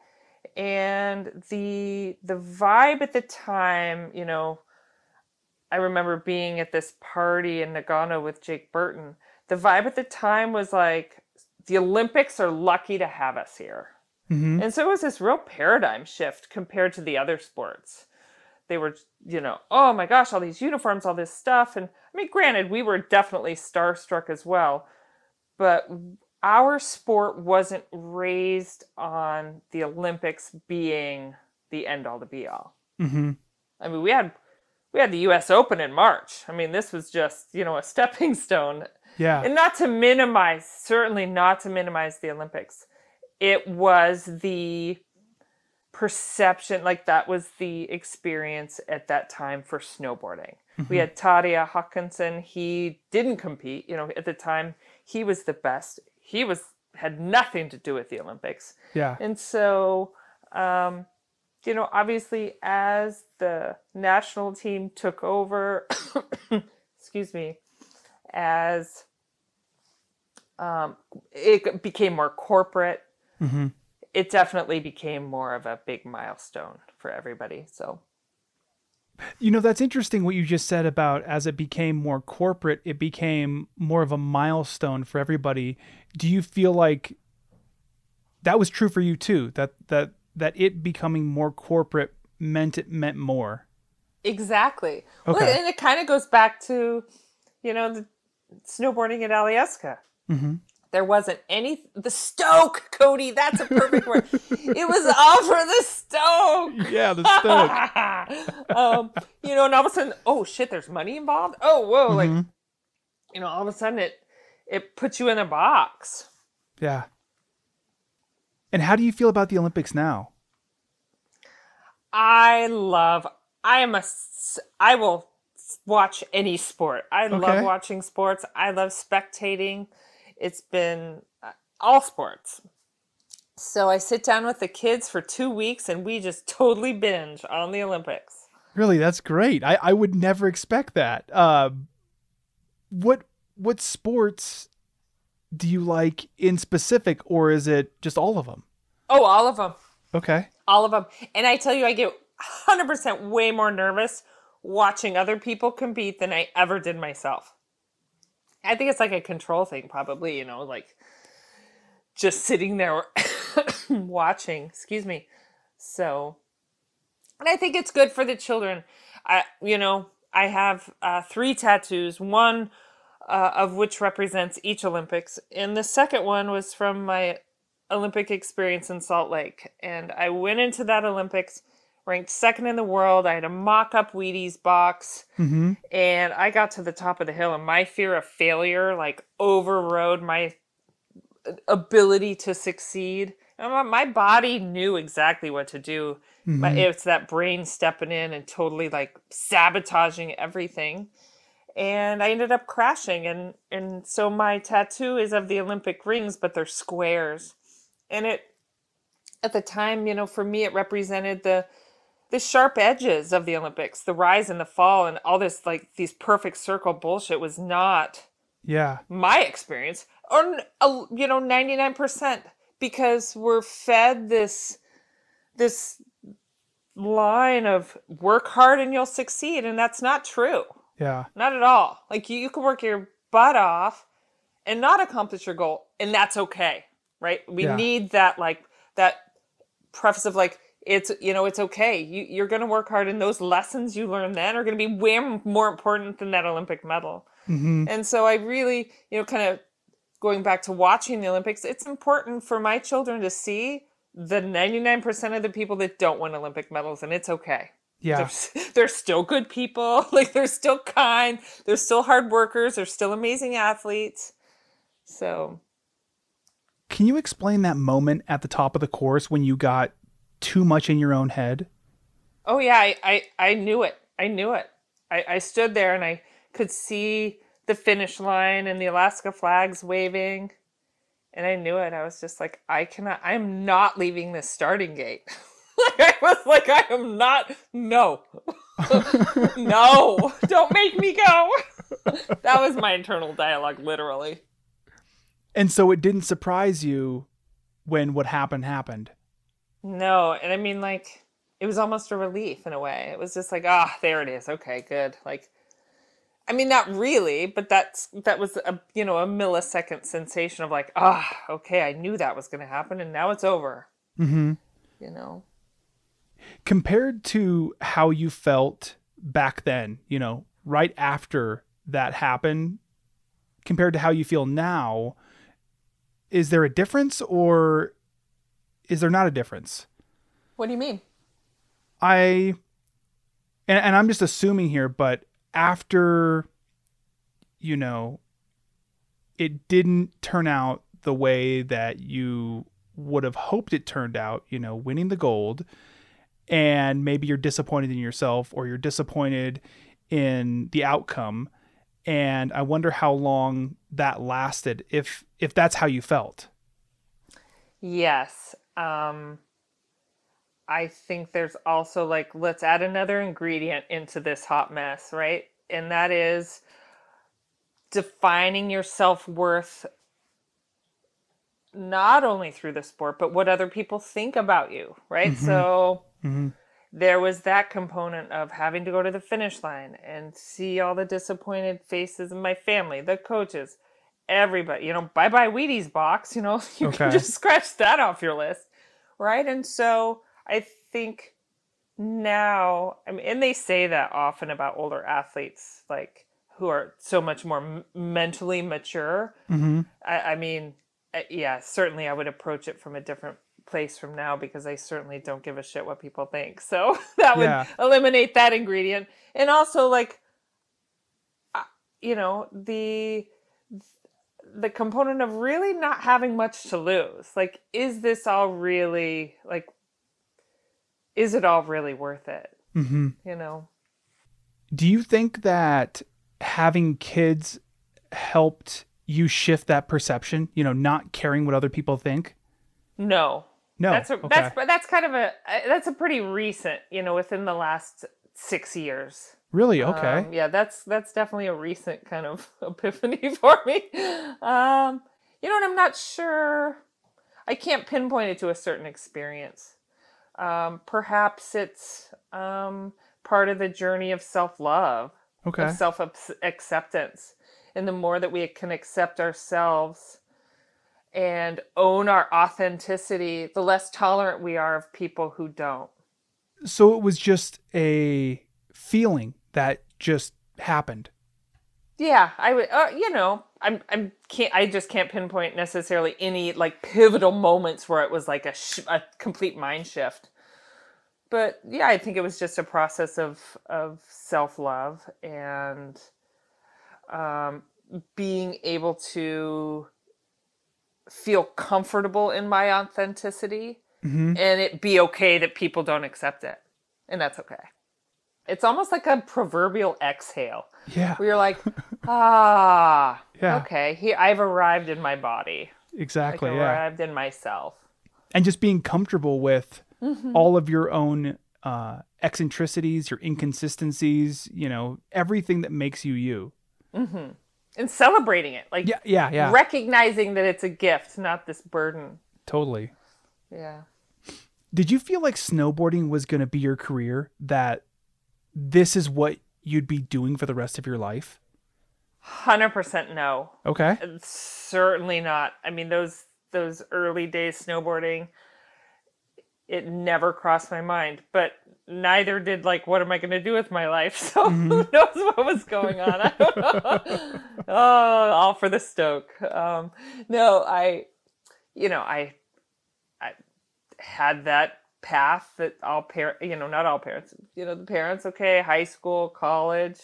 And the the vibe at the time you know i remember being at this party in nagano with jake burton the vibe at the time was like the olympics are lucky to have us here Mm-hmm. and so it was this real paradigm shift compared to the other sports. They were, you know, oh my gosh, all these uniforms, all this stuff. And I mean, granted, we were definitely starstruck as well, but our sport wasn't raised on the Olympics being the end all to be all. Mm-hmm. I mean, we had we had the US Open in March. I mean, this was just, you know, a stepping stone. Yeah. And not to minimize, certainly not to minimize the Olympics. It was the perception, like that was the experience at that time for snowboarding. We had Terje Haakonsen. He didn't compete, you know, at the time he was the best. He was had nothing to do with the Olympics. yeah. And so, um, you know, obviously, as the national team took over, excuse me, as um, it became more corporate, hmm it definitely became more of a big milestone for everybody. So, You know, that's interesting what you just said about as it became more corporate, it became more of a milestone for everybody. Do you feel like that was true for you too? That that that it becoming more corporate meant it meant more. exactly. Well, Okay. and it kind of goes back to, you know, the snowboarding at Alyeska. Mm-hmm. There wasn't any the Stoke, Cody. That's a perfect word. It was all for the Stoke. Yeah, the stoke. um, you know, and all of a sudden, oh shit, there's money involved. Oh, whoa, like Mhm. you know, all of a sudden it it puts you in a box. yeah. And how do you feel about the Olympics now? I love. I am a. I will watch any sport. I Okay. love watching sports. I love spectating. It's been uh, all sports. So I sit down with the kids for two weeks and we just totally binge on the Olympics. Really, that's great. I, I would never expect that. Uh, what what sports do you like in specific, or is it just all of them? Oh, all of them. Okay. all of them. And I tell you, I get 100% way more nervous watching other people compete than I ever did myself. I think it's like a control thing, probably, you know, like just sitting there watching, excuse me. So, and I think it's good for the children. I, you know, I have uh, three tattoos, one uh, of which represents each Olympics, and the second one was from my Olympic experience in Salt Lake. And I went into that Olympics ranked second in the world. I had a mock up Wheaties box Mm-hmm. and I got to the top of the hill and my fear of failure like overrode my ability to succeed. And my- my body knew exactly what to do. But it's that brain stepping in and totally like sabotaging everything. And I ended up crashing and and so my tattoo is of the Olympic rings but they're squares. And it at the time, you know, for me it represented the the sharp edges of the Olympics, the rise and the fall, and all this like these perfect circle bullshit was not Yeah. my experience, or you know, ninety nine percent, because we're fed this this line of work hard and you'll succeed, and that's not true, Yeah. not at all. Like you, you can work your butt off and not accomplish your goal, and that's okay, right? We Yeah. need that like that preface of like it's you know it's okay. You, you're going to work hard and those lessons you learn then are going to be way more important than that olympic medal. Mm-hmm. and so i really you know kind of going back to watching the olympics it's important for my children to see the 99% of the people that don't win olympic medals and it's okay. Yeah. they're, they're still good people. Like they're still kind. They're still hard workers. They're still amazing athletes. So Can you explain that moment at the top of the course when you got too much in your own head? Oh yeah, I, I, I knew it. I knew it. I, I stood there and I could see the finish line and the Alaska flags waving. And I knew it. I was just like, I cannot I am not leaving this starting gate. like I was like, I am not no. no. Don't make me go. that was my internal dialogue, literally. And so it didn't surprise you when what happened happened. No, and I mean like it was almost a relief in a way. It was just like, ah, there it is. Okay, good. Like I mean not really, but that's that was a you know, a millisecond sensation of like, ah, okay, I knew that was going to happen and now it's over, Mm-hmm. you know. Compared to how you felt back then, you know, right after that happened, compared to how you feel now, is there a difference or is there not a difference? What do you mean? I and, and I'm just assuming here, but after, you know, it didn't turn out the way that you would have hoped it turned out, you know, winning the gold, and maybe you're disappointed in yourself or you're disappointed in the outcome. And I wonder how long that lasted, if if that's how you felt. Yes. Um, I think there's also like, let's add another ingredient into this hot mess, right? And that is defining your self worth not only through the sport, but what other people think about you, right? Mm-hmm. So Mm-hmm. there was that component of having to go to the finish line and see all the disappointed faces of my family, the coaches, everybody, you know, bye bye Wheaties box, you know, you Okay. can just scratch that off your list, right? And so I think now, I mean, and they say that often about older athletes, like who are so much more m- mentally mature. Mm-hmm. I, I mean, uh, yeah, certainly I would approach it from a different place from now because I certainly don't give a shit what people think. So that would Yeah. eliminate that ingredient. And also like uh, you know, the the component of really not having much to lose. Like is this all really like is it all really worth it? Mm-hmm. You know? Do you think that having kids helped you shift that perception? You know, not caring what other people think. No. No, That's a, okay. that's that's kind of a uh, that's a pretty recent, you know, within the last 6 years. Really okay. Um, yeah, that's that's definitely a recent kind of epiphany for me. Um, you know, and I'm not sure. I can't pinpoint it to a certain experience. Um, perhaps it's um, part of the journey of self love, okay. of self acceptance, and the more that we can accept ourselves and own our authenticity, the less tolerant we are of people who don't. so it was just a feeling that just happened. Yeah, I would. Uh, you know, I'm. I'm. Can't. I just can't pinpoint necessarily any like pivotal moments where it was like a sh- a complete mind shift. But yeah, I think it was just a process of of self love and um, being able to feel comfortable in my authenticity Mm-hmm. and it be okay that people don't accept it, and that's okay. It's almost like a proverbial exhale Yeah, where you're like, ah, Yeah. okay, here I've arrived in my body. exactly. I've Yeah, arrived in myself. and just being comfortable with Mm-hmm. all of your own uh, eccentricities, your inconsistencies. You know, everything that makes you you. Mm-hmm. And celebrating it. Like Yeah, yeah, yeah. recognizing that it's a gift, not this burden. totally. Yeah. Did you feel like snowboarding was going to be your career? That this is what you'd be doing for the rest of your life? Hundred percent no. Okay. Certainly not. I mean those those early days snowboarding, it never crossed my mind. But neither did like what am I gonna do with my life? So who knows what was going on? I don't know. oh, all for the stoke. Um, no, I you know, I I had that path that all parent you know, not all parents, you know, the parents, okay, high school, college,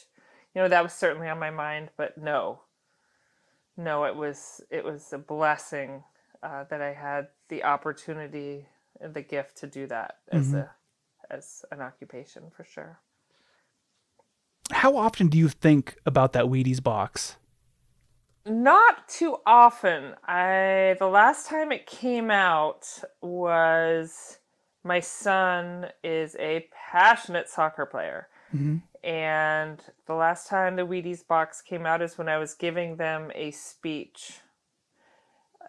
you know, that was certainly on my mind, but no. No, it was it was a blessing uh, that I had the opportunity and the gift to do that as a as an occupation for sure. How often do you think about that Wheaties box? Not too often. I the last time it came out was my son is a passionate soccer player. Mm-hmm. And the last time the Wheaties box came out is when I was giving them a speech.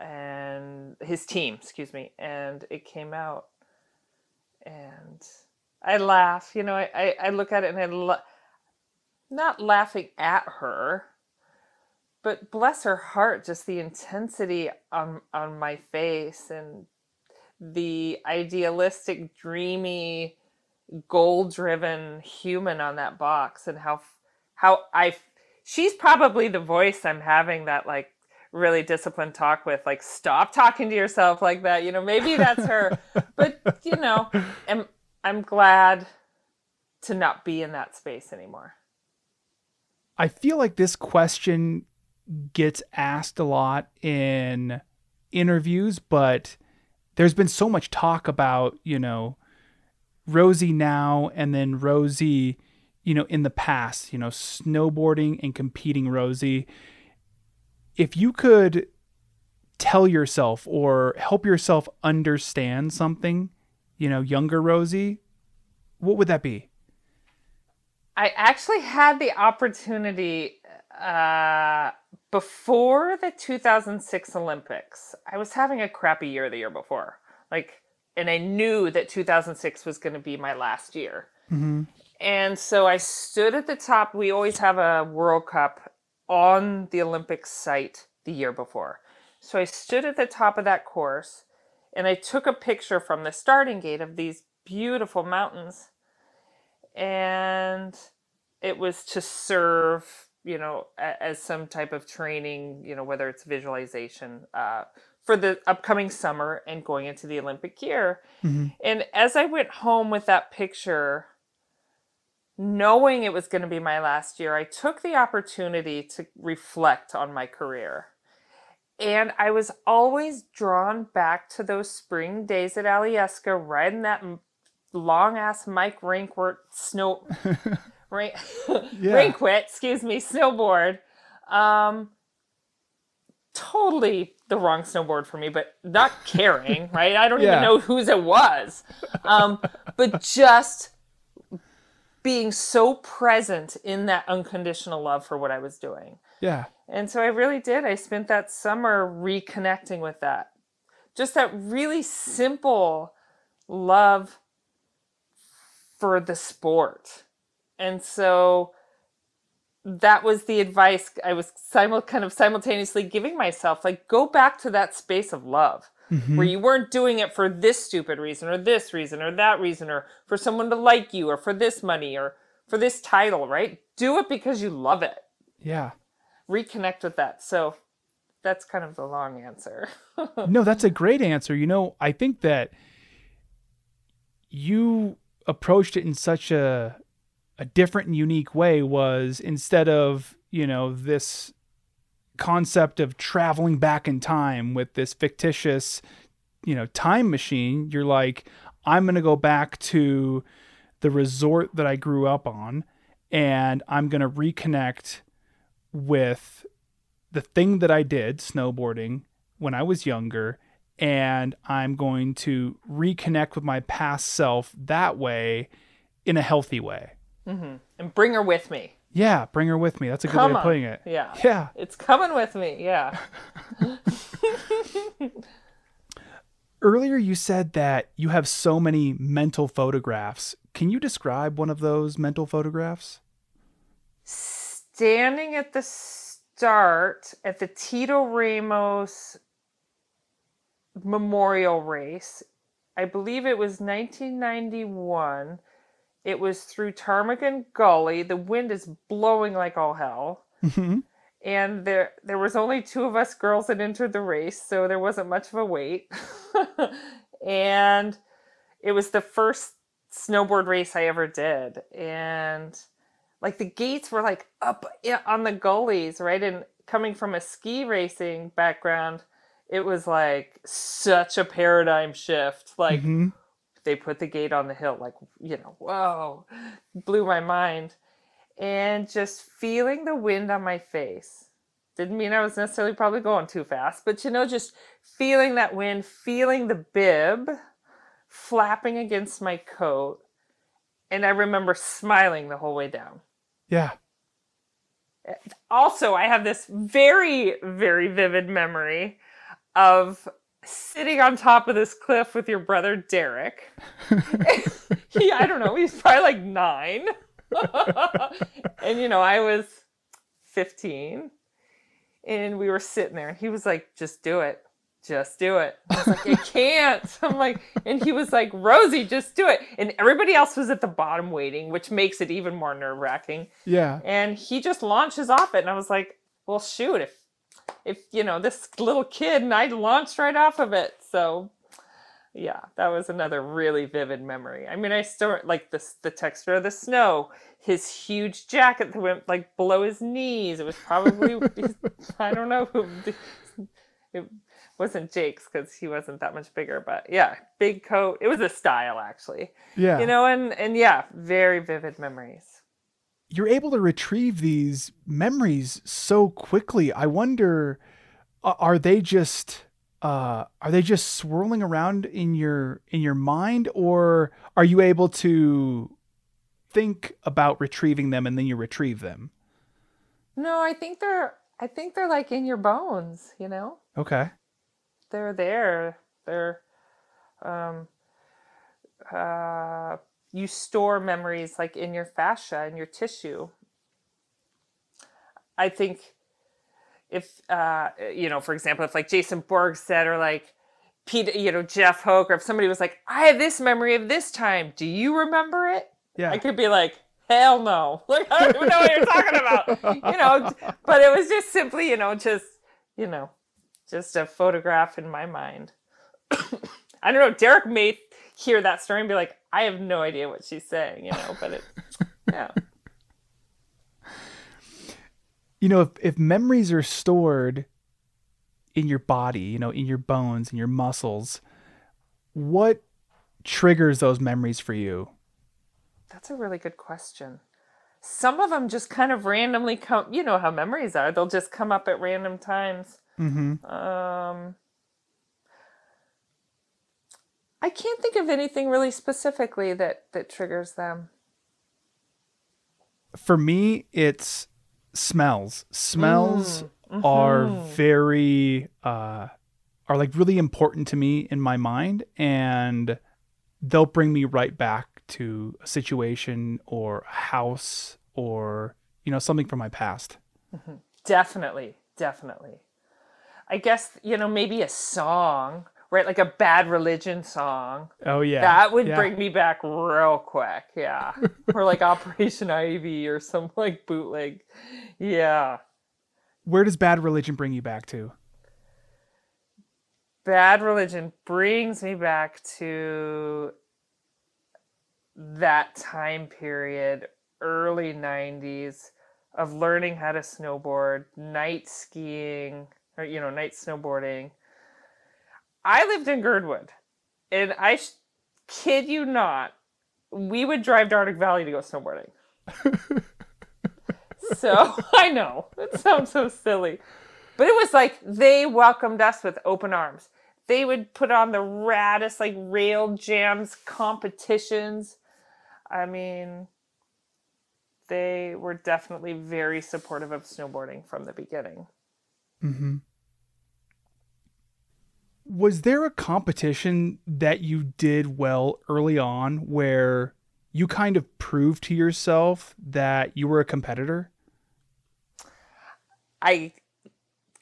And his team, excuse me, and it came out. And I laugh, you know, I, I, I look at it and I la- not laughing at her, but bless her heart, just the intensity on on my face and the idealistic, dreamy, goal-driven human on that box, and how how I she's probably the voice I'm having that like really disciplined talk with like stop talking to yourself like that you know maybe that's her but you know I'm I'm glad to not be in that space anymore. I feel like this question gets asked a lot in interviews, but there's been so much talk about, you know, Rosey now and then Rosey, you know, in the past, you know, snowboarding and competing Rosey. If you could tell yourself or help yourself understand something, you know, younger Rosey, what would that be? I actually had the opportunity uh, before the 2006 Olympics. I was having a crappy year the year before. Like, and I knew that 2006 was going to be my last year. Mm-hmm. And so I stood at the top. We always have a World Cup on the Olympic site the year before. So I stood at the top of that course and I took a picture from the starting gate of these beautiful mountains. And it was to serve, you know, as some type of training, you know, whether it's visualization uh, for the upcoming summer and going into the Olympic year. Mm-hmm. And as I went home with that picture, knowing it was going to be my last year, I took the opportunity to reflect on my career. And I was always drawn back to those spring days at Alyeska, riding that long ass Mike Rankwert snow, rank, Yeah. Rankwit, excuse me, snowboard. Um, totally the wrong snowboard for me, but not caring, right? I don't Yeah. even know whose it was. Um, but just being so present in that unconditional love for what I was doing. Yeah. And so I really did. I spent that summer reconnecting with that. Just that really simple love for the sport. And so that was the advice I was simul- kind of simultaneously giving myself like go back to that space of love Mm-hmm. where you weren't doing it for this stupid reason or this reason or that reason or for someone to like you or for this money or for this title, right? Do it because you love it Yeah. reconnect with that. So that's kind of the long answer. no, that's a great answer. You know, I think that you approached it in such a a different and unique way was instead of, you know, this concept of traveling back in time with this fictitious, you know, time machine, you're like, I'm going to go back to the resort that I grew up on and I'm going to reconnect with the thing that I did, snowboarding, when I was younger, and I'm going to reconnect with my past self that way in a healthy way. Mm-hmm. and bring her with me. Yeah, bring her with me. That's a good Come way of putting it. Yeah. Yeah. It's coming with me. Yeah. Earlier, you said that you have so many mental photographs. Can you describe one of those mental photographs? Standing at the start at the Tito Ramos Memorial Race, I believe it was 1991. It was through Ptarmigan Gully. The wind is blowing like all hell. Mhm. and there there was only two of us girls that entered the race so there wasn't much of a wait and it was the first snowboard race i ever did and like the gates were like up on the gullies right and coming from a ski racing background it was like such a paradigm shift like Mhm. They put the gate on the hill like you know whoa blew my mind. And just feeling the wind on my face. Didn't mean i was necessarily probably going too fast but you know just feeling that wind feeling the bib flapping against my coat. And i remember smiling the whole way down. Yeah. also i have this very very vivid memory of sitting on top of this cliff with your brother derek. He, I don't know he's probably like nine. And you know i was 15 and we were sitting there and he was like just do it just do it. I was like i can't. I'm like and he was like rosey just do it. And everybody else was at the bottom waiting which makes it even more nerve-wracking. Yeah. and he just launches off it and i was like well shoot if if you know this little kid and i launched right off of it so yeah, that was another really vivid memory. I mean, I still like the the texture of the snow, his huge jacket that went like below his knees. It was probably I don't know who it wasn't Jake's because he wasn't that much bigger, but yeah, big coat. It was a style actually. Yeah. You know, and and yeah, very vivid memories. You're able to retrieve these memories so quickly. I wonder, are they just uh, are they just swirling around in your in your mind, or are you able to think about retrieving them and then you retrieve them? No, I think they're I think they're like in your bones. You know. Okay. They're there. They're um uh you store memories like in your fascia and your tissue. I think if uh, you know, for example, if like Jason Borgstede, or like Pete, you know, Jeff Hoke, or if somebody was like, "I have this memory of this time. Do you remember it?" Yeah, I could be like, "Hell no!" Like I don't even know what you're talking about, you know. But it was just simply, you know, just you know, just a photograph in my mind. I don't know. Derek may hear that story and be like, "I have no idea what she's saying," you know. But it, yeah you know, if, if memories are stored in your body, you know, in your bones and your muscles, what triggers those memories for you? That's a really good question. Some of them just kind of randomly come, you know how memories are, they'll just come up at random times. Mm-hmm. Um, I can't think of anything really specifically that that triggers them. For me, it's smells. Smells mm-hmm. are very uh are like really important to me in my mind and they'll bring me right back to a situation or a house or you know something from my past. Mm-hmm. Definitely, definitely. I guess you know maybe a song right? Like a bad religion song. Oh yeah. That would yeah. bring me back real quick. Yeah. or like Operation Ivy or some like bootleg. Yeah. Where does bad religion bring you back to? Bad religion brings me back to that time period, early 90s, of learning how to snowboard, night skiing, or, you know, night snowboarding I lived in Girdwood, and I sh- kid you not, we would drive to Arctic Valley to go snowboarding. so I know it sounds so silly, but it was like they welcomed us with open arms. They would put on the raddest like rail jams competitions. I mean, they were definitely very supportive of snowboarding from the beginning. Mm-hmm was there a competition that you did well early on where you kind of proved to yourself that you were a competitor? I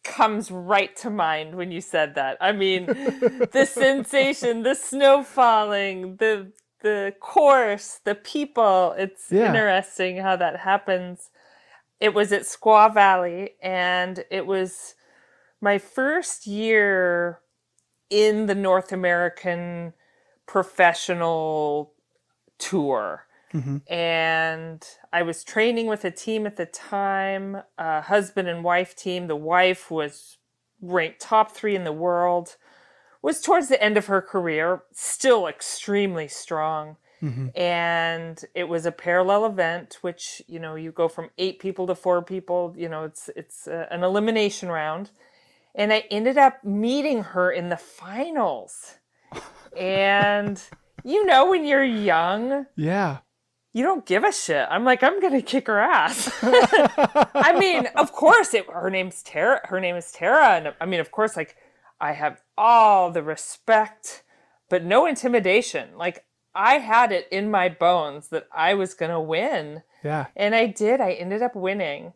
comes right to mind when you said that. I mean, the sensation, the snow falling, the the course, the people. It's yeah. interesting how that happens. It was at Squaw Valley and it was my first year in the North American professional tour. Mm-hmm. And I was training with a team at the time, a husband and wife team. The wife was ranked top three in the world, was towards the end of her career, still extremely strong. Mm-hmm. And it was a parallel event, which you know you go from eight people to four people. You know it's it's a, an elimination round, and I ended up meeting her in the finals. and you know when you're young, yeah. You don't give a shit. I'm like, I'm gonna kick her ass. I mean, of course, it, her name's Tara. Her name is Tara, and I mean, of course, like, I have all the respect, but no intimidation. Like, I had it in my bones that I was gonna win. Yeah. And I did. I ended up winning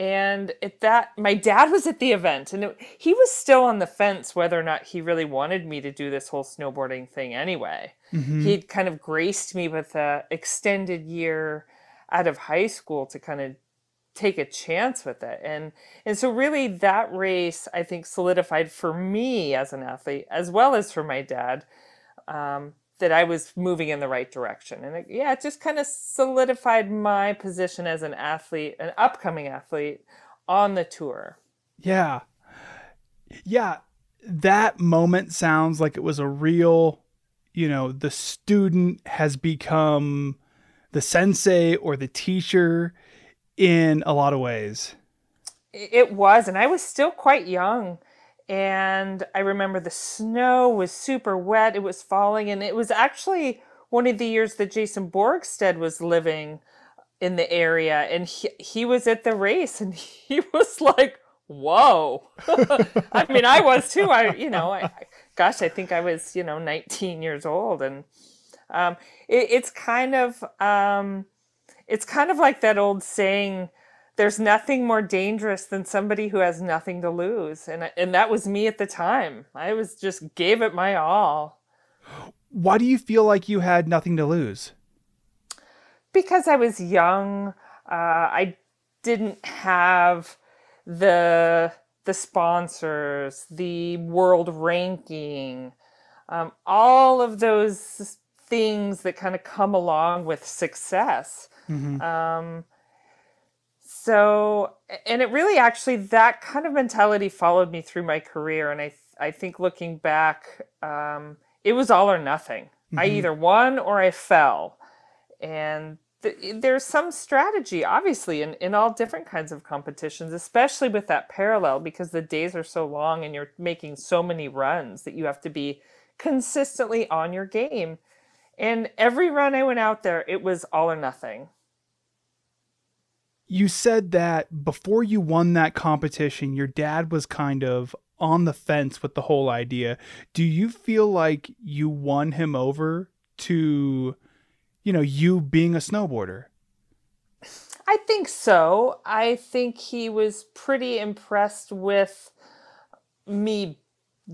and at that my dad was at the event and it, he was still on the fence whether or not he really wanted me to do this whole snowboarding thing anyway mm-hmm. he'd kind of graced me with a extended year out of high school to kind of take a chance with it and and so really that race i think solidified for me as an athlete as well as for my dad um, that I was moving in the right direction. And it, yeah, it just kind of solidified my position as an athlete, an upcoming athlete on the tour. Yeah. Yeah. That moment sounds like it was a real, you know, the student has become the sensei or the teacher in a lot of ways. It was, and I was still quite young. And I remember the snow was super wet, it was falling, and it was actually one of the years that Jason Borgstede was living in the area, and he, he was at the race, and he was like, Whoa. I mean, I was too. I, you know, I, gosh, I think I was, you know, 19 years old. And um, it, it's kind of, um, it's kind of like that old saying, there's nothing more dangerous than somebody who has nothing to lose. And, and that was me at the time. I was just gave it my all. Why do you feel like you had nothing to lose? Because I was young. Uh, I didn't have the the sponsors, the world ranking, um, all of those things that kind of come along with success. Mm-hmm. Um, so, and it really actually that kind of mentality followed me through my career, and I I think looking back, um, it was all or nothing. Mm-hmm. I either won or I fell, and there's some strategy obviously in, in all different kinds of competitions especially with that parallel because the days are so long and you're making so many runs that you have to be consistently on your game and every run i went out there it was all or nothing you said that before you won that competition your dad was kind of on the fence with the whole idea do you feel like you won him over to you know, you being a snowboarder? I think so. I think he was pretty impressed with me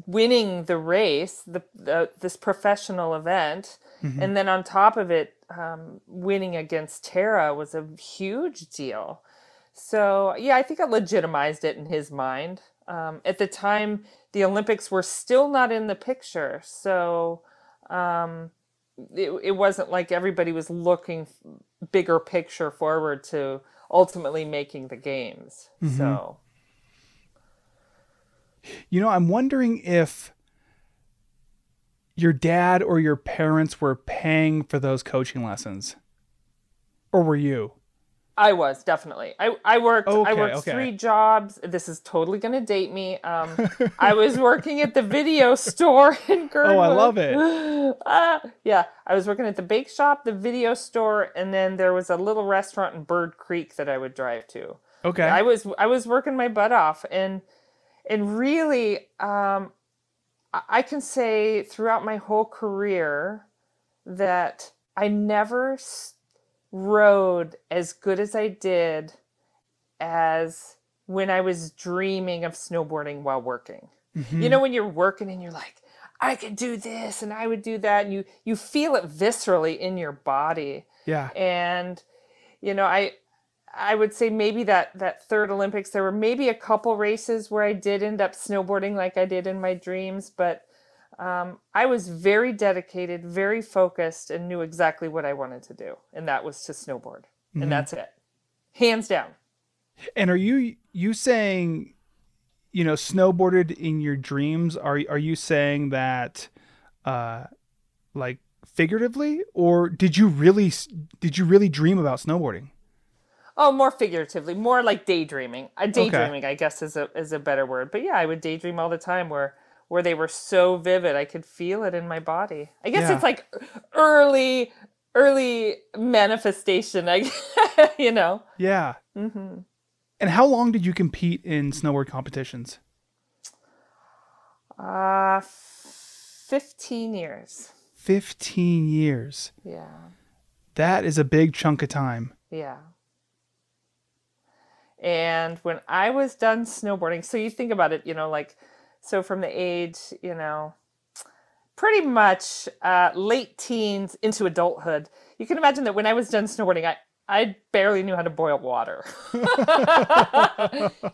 winning the race, the, the this professional event, mm-hmm. and then on top of it, um, winning against Tara was a huge deal. So yeah, I think it legitimized it in his mind. Um, at the time, the Olympics were still not in the picture, so um, it, it wasn't like everybody was looking bigger picture forward to ultimately making the games. Mm-hmm. So, you know, I'm wondering if your dad or your parents were paying for those coaching lessons, or were you? I was definitely. I I worked okay, I worked okay. three jobs. This is totally going to date me. Um, I was working at the video store in Girdwood. Oh, I love it. Uh, yeah, I was working at the bake shop, the video store, and then there was a little restaurant in Bird Creek that I would drive to. Okay. I was I was working my butt off, and and really, um, I can say throughout my whole career that I never. Rode as good as I did as when I was dreaming of snowboarding while working. Mm-hmm. You know, when you're working and you're like, I could do this and I would do that, and you you feel it viscerally in your body. Yeah. And you know, I I would say maybe that that third Olympics there were maybe a couple races where I did end up snowboarding like I did in my dreams, but um, I was very dedicated, very focused, and knew exactly what I wanted to do, and that was to snowboard, mm-hmm. and that's it, hands down. And are you you saying, you know, snowboarded in your dreams? Are are you saying that, uh, like figuratively, or did you really did you really dream about snowboarding? Oh, more figuratively, more like daydreaming. Uh, daydreaming, okay. I guess, is a is a better word. But yeah, I would daydream all the time. Where where they were so vivid. I could feel it in my body. I guess yeah. it's like early, early manifestation. I, you know. Yeah. Mm-hmm. And how long did you compete in snowboard competitions? Uh, fifteen years. Fifteen years. Yeah. That is a big chunk of time. Yeah. And when I was done snowboarding, so you think about it, you know, like so from the age, you know, pretty much uh, late teens into adulthood. You can imagine that when I was done snowboarding, I, I barely knew how to boil water.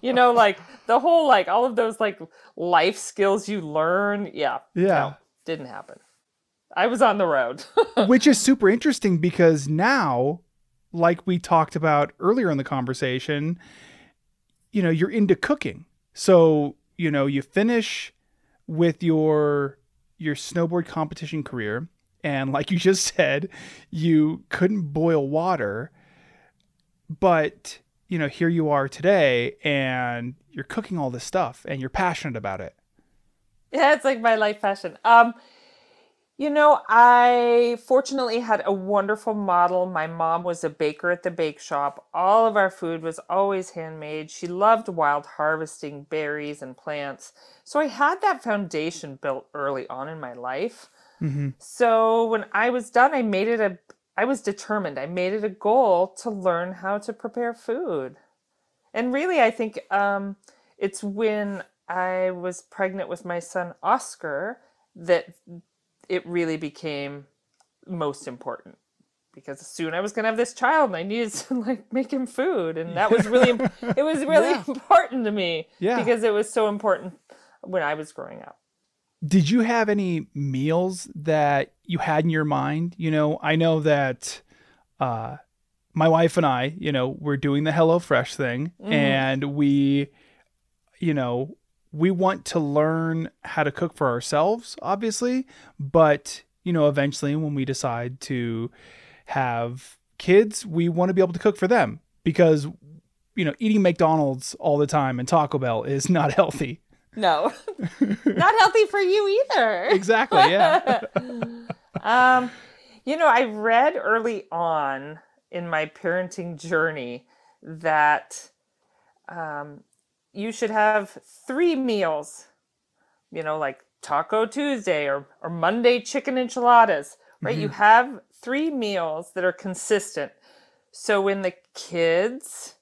you know, like the whole, like all of those like life skills you learn. Yeah. Yeah. No, didn't happen. I was on the road. which is super interesting because now like we talked about earlier in the conversation you know you're into cooking. So you know you finish with your your snowboard competition career and like you just said you couldn't boil water. But you know here you are today and you're cooking all this stuff and you're passionate about it. Yeah, it's like my life passion. Um, you know, I fortunately had a wonderful model. My mom was a baker at the bake shop. All of our food was always handmade. She loved wild harvesting berries and plants. So I had that foundation built early on in my life. So when I was done, I made it a I was determined. I made it a goal to learn how to prepare food. And really, I think um, it's when I was pregnant with my son Oscar that it really became most important because soon I was going to have this child and I needed to like make him food and that was really it was really Yeah. important to me Yeah. because it was so important when I was growing up. Did you have any meals that you had in your mind? You know, I know that uh, my wife and I, you know, we're doing the Hello Fresh thing, and we, you know, we want to learn how to cook for ourselves, obviously, but you know, eventually when we decide to have kids, we want to be able to cook for them because you know, eating McDonald's all the time and Taco Bell is not healthy. No. Not healthy for you either. Exactly, yeah. Um, you know, I read early on in my parenting journey that um, you should have three meals, you know, like Taco Tuesday or, or Monday chicken enchiladas, right? You have three meals that are consistent. So when the kids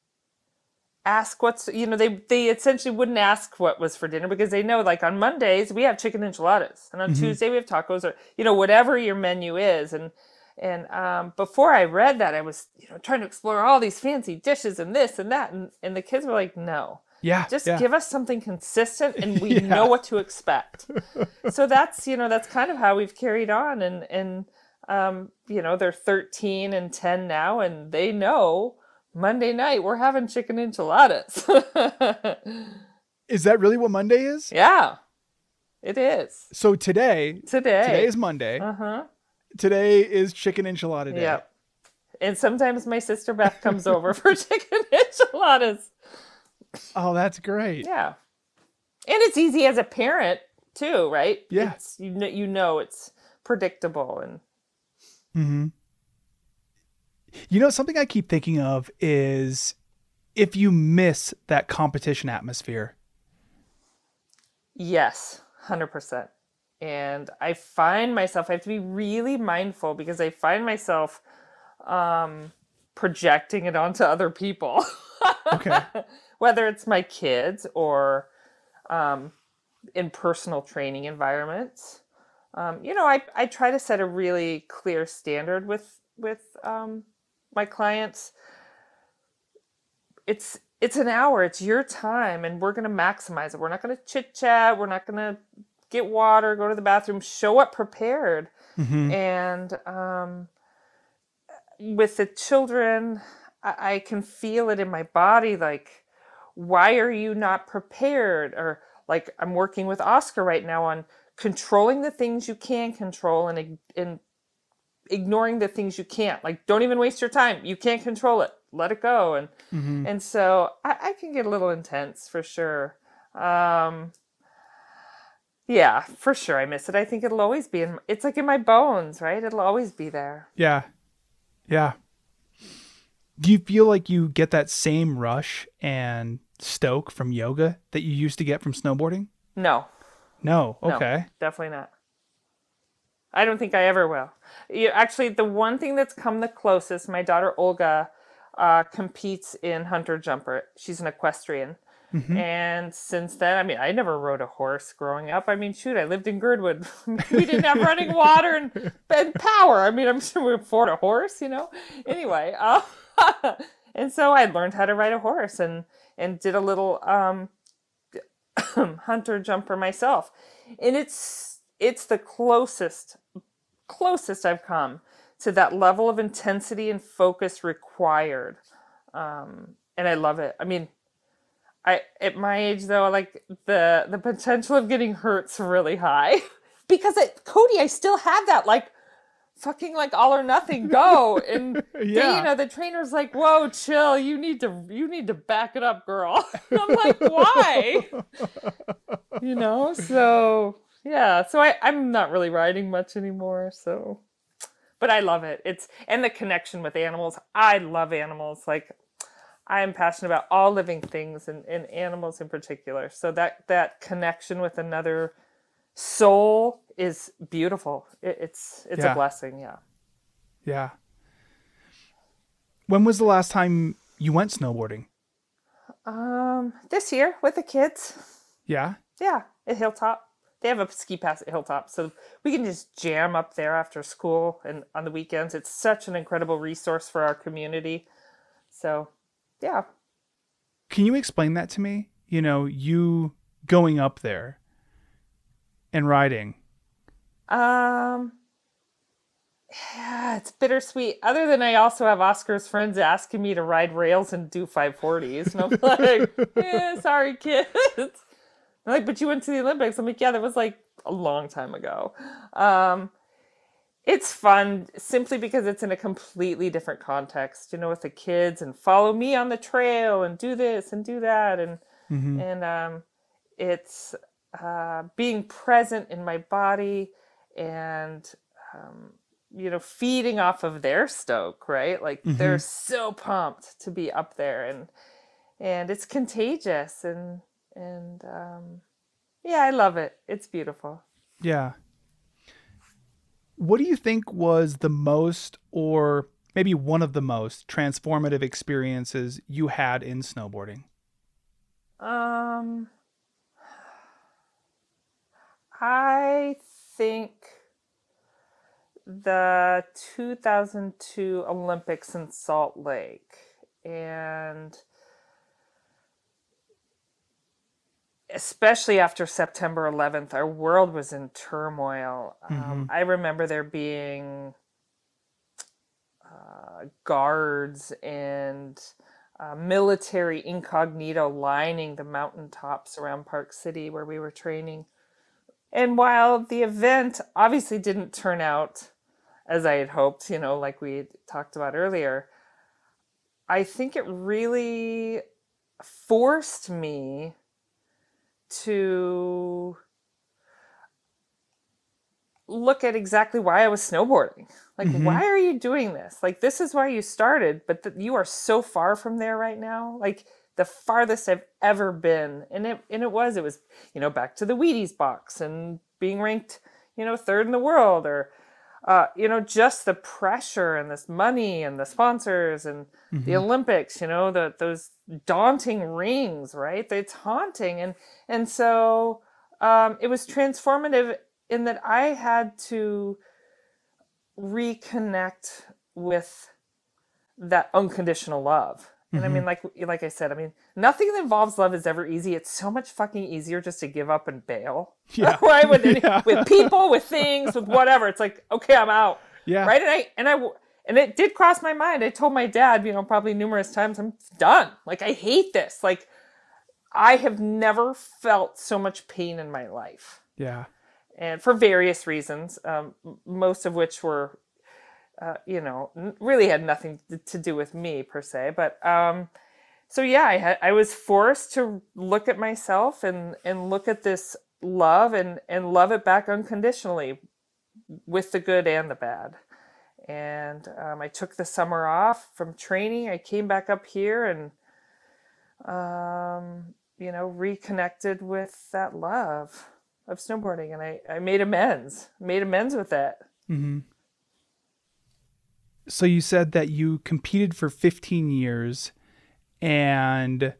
ask what's you know they they essentially wouldn't ask what was for dinner because they know like on Mondays we have chicken enchiladas and on Tuesday we have tacos or you know whatever your menu is. And and um, before I read that I was you know trying to explore all these fancy dishes and this and that. And, and the kids were like no Yeah. just yeah. give us something consistent and we Yeah. know what to expect so that's you know that's kind of how we've carried on and and um, you know they're 13 and 10 now and they know monday night we're having chicken enchiladas Is that really what Monday is? yeah it is So today, today today is Monday. uh-huh Today is chicken enchilada day. yep and sometimes my sister beth comes over for chicken enchiladas Oh, that's great. Yeah. And it's easy as a parent too, right? Yeah. It's, you know, you know it's predictable and hmm You know, something I keep thinking of is if you miss that competition atmosphere. yes, 100%. And I find myself I have to be really mindful because I find myself um projecting it onto other people. Okay. Whether it's my kids or um in personal training environments. Um, you know, I, I try to set a really clear standard with with um, my clients. It's it's an hour. It's your time, and we're going to maximize it. We're not going to chit chat. We're not going to get water, go to the bathroom, show up prepared. Mhm. And um, with the children, I, I can feel it in my body. Like, why are you not prepared? Or like, I'm working with Oscar right now on controlling the things you can control and and ignoring the things you can't. Like, don't even waste your time. You can't control it. Let it go. And Mhm. and so I, I can get a little intense for sure. Um, yeah, for sure. I miss it. I think it'll always be in. It's like in my bones, right? It'll always be there. Yeah. Yeah. Do you feel like you get that same rush and stoke from yoga that you used to get from snowboarding? No, No. No. Okay. definitely not. I don't think I ever will. Actually, the one thing that's come the closest, my daughter Olga uh, competes in hunter jumper. She's an equestrian. And since then, I mean, I never rode a horse growing up. I mean, shoot, I lived in Girdwood. we didn't have running water and, and power. I mean, I'm sure we afford a horse, you know. Anyway, uh, and so I learned how to ride a horse and and did a little um, hunter jumper myself and it's it's the closest closest I've come to that level of intensity and focus required. Um, and I love it. I mean, I at my age though, like the the potential of getting hurt's really high because at Cody, I still have that like fucking like all or nothing go. And Yeah. you know the trainer's like whoa chill you need to you need to back it up girl. And i'm like why? You know so yeah so I, i'm not really riding much anymore so but i love it. It's and the connection with animals i love animals. Like i am passionate about all living things and, and animals in particular. So that that connection with another soul is beautiful it, it's it's Yeah. a blessing yeah Yeah. When was the last time you went snowboarding? um this year with the kids Yeah. Yeah, at Hilltop. They have a ski pass at Hilltop, so we can just jam up there after school and on the weekends. It's such an incredible resource for our community. So, yeah. Can you explain that to me? You know, you going up there and riding. Um yeah, it's bittersweet. Other than I also have Oscar's friends asking me to ride rails and do 540s. And I'm like, yeah, sorry, kids. They're like, but you went to the Olympics. I'm like, yeah, that was like a long time ago. Um, it's fun simply because it's in a completely different context, you know, with the kids and follow me on the trail and do this and do that. And, and, um, it's, uh, being present in my body and, um, you know, feeding off of their stoke, right? Like they're so pumped to be up there and, and it's contagious and, and, um, yeah, I love it. It's beautiful. Yeah. What do you think was the most, or maybe one of the most transformative experiences you had in snowboarding? Um, I think the 2002 Olympics in Salt Lake and especially after September 11th, our world was in turmoil. Um, I remember there being uh, guards and uh, military incognito lining the mountaintops around Park City where we were training. And while the event obviously didn't turn out as I had hoped, you know, like we talked about earlier, I think it really forced me to look at exactly why I was snowboarding. Like, mm-hmm. why are you doing this? Like, this is why you started, but th- you are so far from there right now. Like, the farthest I've ever been, and it and it was it was you know back to the Wheaties box and being ranked you know third in the world, or uh, you know just the pressure and this money and the sponsors and the Olympics. You know the those daunting rings, right? It's haunting, and and so um, it was transformative in that I had to reconnect with that unconditional love. And I mean, like like I said, I mean, nothing that involves love is ever easy. It's so much fucking easier just to give up and bail, Yeah. right? With any, Yeah. with people, with things, with whatever. It's like, okay, I'm out, Yeah. right? And I and I and it did cross my mind. I told my dad, you know, probably numerous times, I'm done. Like I hate this. Like I have never felt so much pain in my life Yeah. and for various reasons, um, most of which were, uh, you know, really had nothing to- do with me per se. But um, so yeah, I had I was forced to look at myself and and look at this love and and love it back unconditionally, with the good and the bad. And um, I took the summer off from training. I came back up here and, um, you know, reconnected with that love of snowboarding and I, I made amends made amends with that So you said that you competed for 15 years and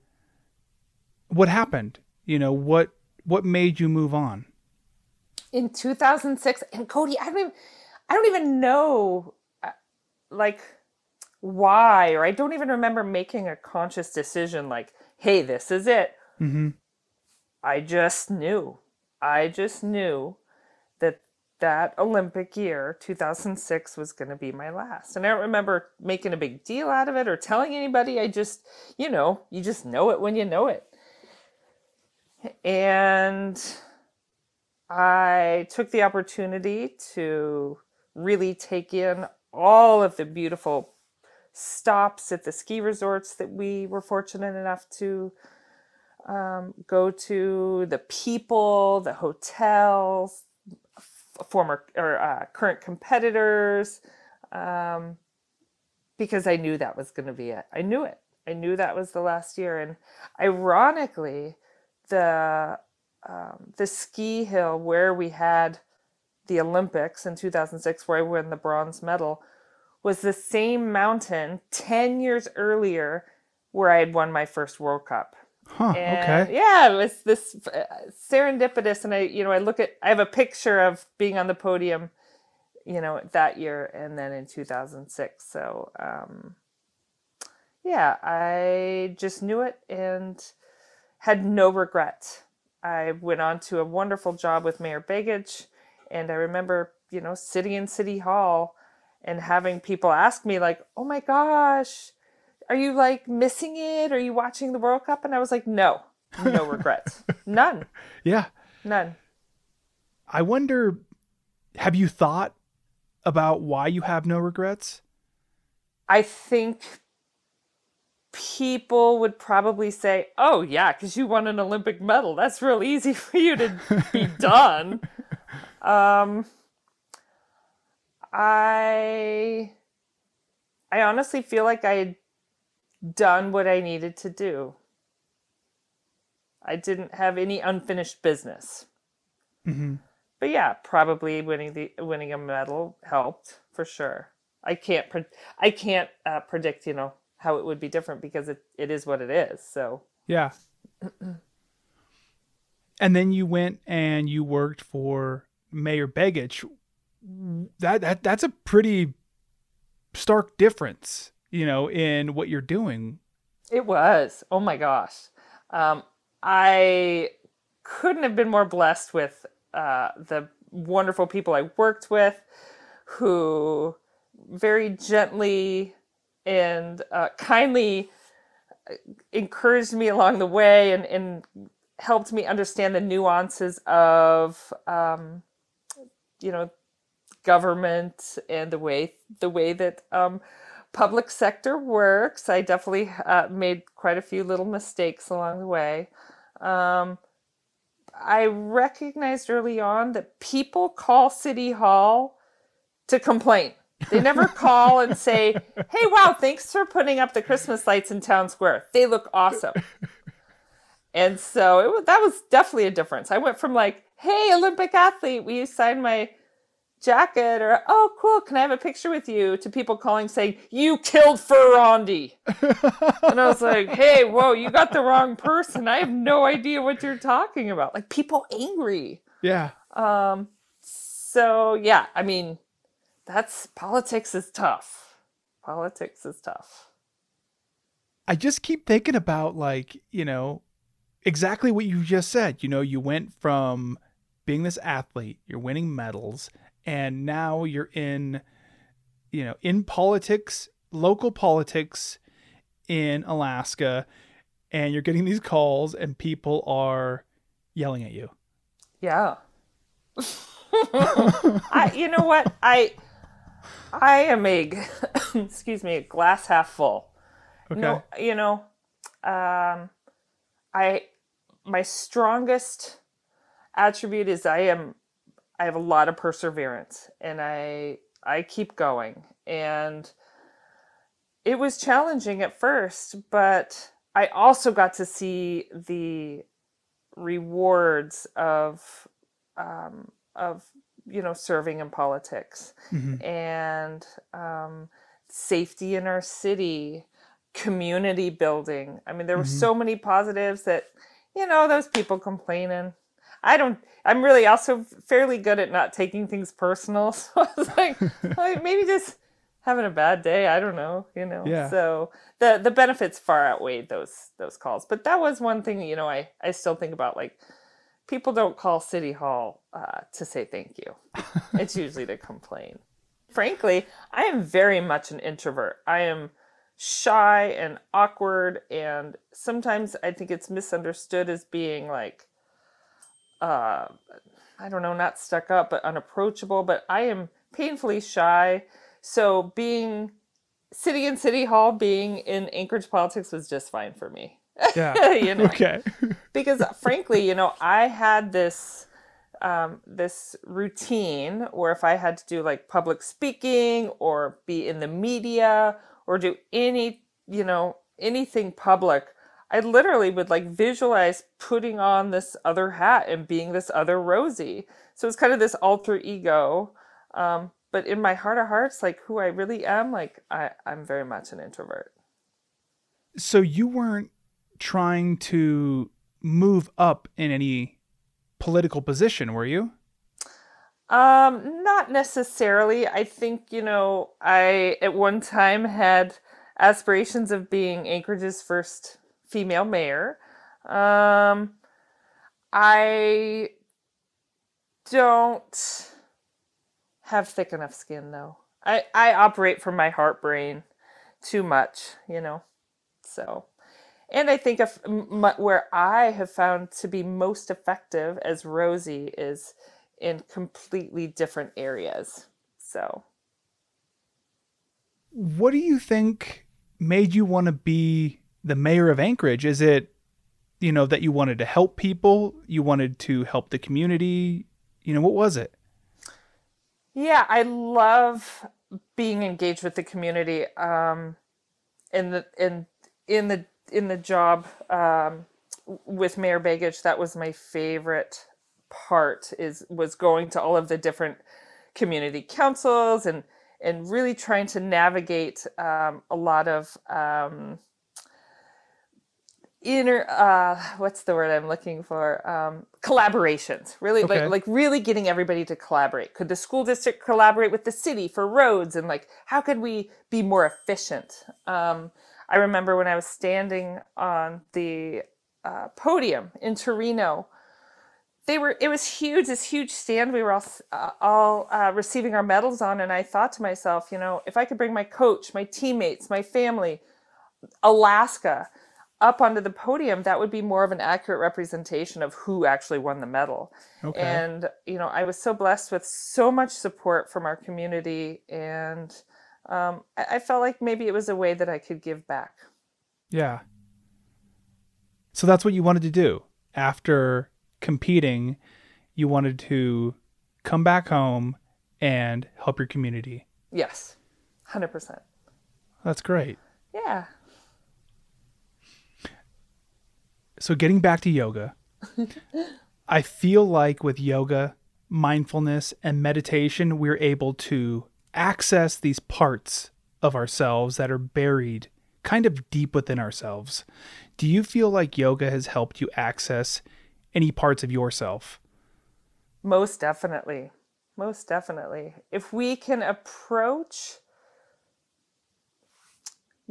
what happened? You know, what what made you move on? in 2006 and cody i don't even i don't even know uh, like why or i don't even remember making a conscious decision like hey this is it Mm-hmm. i just knew i just knew that Olympic year, 2006, was going to be my last. And I don't remember making a big deal out of it or telling anybody. I just, you know, you just know it when you know it. And I took the opportunity to really take in all of the beautiful stops at the ski resorts that we were fortunate enough to um, go to, the people, the hotels, former or uh, current competitors, um, because I knew that was going to be it. I knew it. I knew that was the last year. And ironically, the um, the ski hill where we had the Olympics in 2006, where I won the bronze medal, was the same mountain 10 years earlier where I had won my first World Cup. Huh, And okay. yeah, it was this uh, serendipitous. And I, you know, I look at, I have a picture of being on the podium, you know, that year and then in 2006. So, um, yeah, I just knew it and had no regret. I went on to a wonderful job with Mayor Begich, and I remember, you know, sitting in City Hall and having people ask me, like, oh my gosh, are you like missing it? Are you watching the World Cup? And I was like, no, no regrets. None, Yeah. none. I wonder have you thought about why you have no regrets? I think people would probably say, "Oh yeah, because you won an Olympic medal. That's real easy for you to be done." Um, I, I honestly feel like I done what I needed to do. I didn't have any unfinished business. Mm-hmm. But yeah, probably winning the winning a medal helped for sure. I can't pre- I can't uh, predict, you know, how it would be different because it, it is what it is. So Yeah. and then you went and you worked for Mayor Begich. That that that's a pretty stark difference, you know, in what you're doing. it was. Oh my gosh, um, I couldn't have been more blessed with uh, the wonderful people I worked with, who very gently and uh, kindly encouraged me along the way and, and helped me understand the nuances of um, you know government and the way the way that um, public sector works. I definitely uh, made quite a few little mistakes along the way. Um, I recognized early on that people call City Hall to complain. They never call and say, "Hey, wow, thanks for putting up the Christmas lights in town square. They look awesome." And so it that was definitely a difference. I went from like, "Hey, Olympic athlete, will you sign my jacket?" or "Oh, cool, can I have a picture with you?" to people calling saying, "You killed Ferrandi." and I was like, "Hey, whoa, you got the wrong person. I have no idea what you're talking about." Like people angry. Yeah. Um, so yeah, I mean, that's politics is tough. Politics is tough. I just keep thinking about like, you know, exactly what you just said. You know, you went from being this athlete, you're winning medals, and now you're in, you know, in politics, local politics in Alaska, and you're getting these calls and people are yelling at you. Yeah. I, you know what? I, I am a, excuse me, a glass half full. Okay. No, you know, um, I, my strongest attribute is I am, I have a lot of perseverance and I, I keep going and it was challenging at first, but I also got to see the rewards of um, of you know serving in politics Mhm. and um, safety in our city, community building. I mean, there were Mhm. so many positives that you know those people complaining. I don't. I'm really also fairly good at not taking things personal. So I was like, like maybe just having a bad day. I don't know. You know. Yeah. So the the benefits far outweighed those those calls. But that was one thing. You know, I I still think about like people don't call City Hall uh, to say thank you. it's usually to complain. Frankly, I am very much an introvert. I am shy and awkward, and sometimes I think it's misunderstood as being like, uh, I don't know, not stuck up, but unapproachable. But I am painfully shy. So being sitting in City Hall, being in Anchorage politics was just fine for me. Yeah. you know, Okay. because frankly, you know, I had this um, this routine where if I had to do like public speaking or be in the media or do any, you know, anything public, I literally would like visualize putting on this other hat and being this other Rosey. So it's kind of this alter ego. Um, but in my heart of hearts, like who I really am, like I, I'm very much an introvert. So you weren't trying to move up in any political position, were you? Um, not necessarily. I think, you know, I at one time had aspirations of being Anchorage's first female mayor. Um, I don't have thick enough skin though. I I operate from my heart brain too much, you know. So, and I think if where I have found to be most effective as Rosey is in completely different areas. So, What do you think made you want to be the mayor of Anchorage? Is it, you know, that you wanted to help people? You wanted to help the community? You know, what was it? yeah, I love being engaged with the community. Um, in the in in the in the job um, with Mayor Begich, that was my favorite part. Is was going to all of the different community councils and and really trying to navigate um, a lot of um, inner uh, what's the word I'm looking for um, collaborations. Really Okay. like like really getting everybody to collaborate. Could the school district collaborate with the city for roads and like how could we be more efficient? Um, I remember when I was standing on the uh, podium in Torino they were it was huge this huge stand we were all uh, all uh, receiving our medals on and i thought to myself you know if i could bring my coach my teammates my family alaska up onto the podium that would be more of an accurate representation of who actually won the medal Okay. and you know i was so blessed with so much support from our community and um, I, I felt like maybe it was a way that i could give back Yeah. So that's what you wanted to do. After competing, you wanted to come back home and help your community. yes 100% That's great. yeah So getting back to yoga, I feel like with yoga, mindfulness, and meditation, we're able to access these parts of ourselves that are buried kind of deep within ourselves. Do you feel like yoga has helped you access any parts of yourself? Most definitely. Most definitely. If we can approach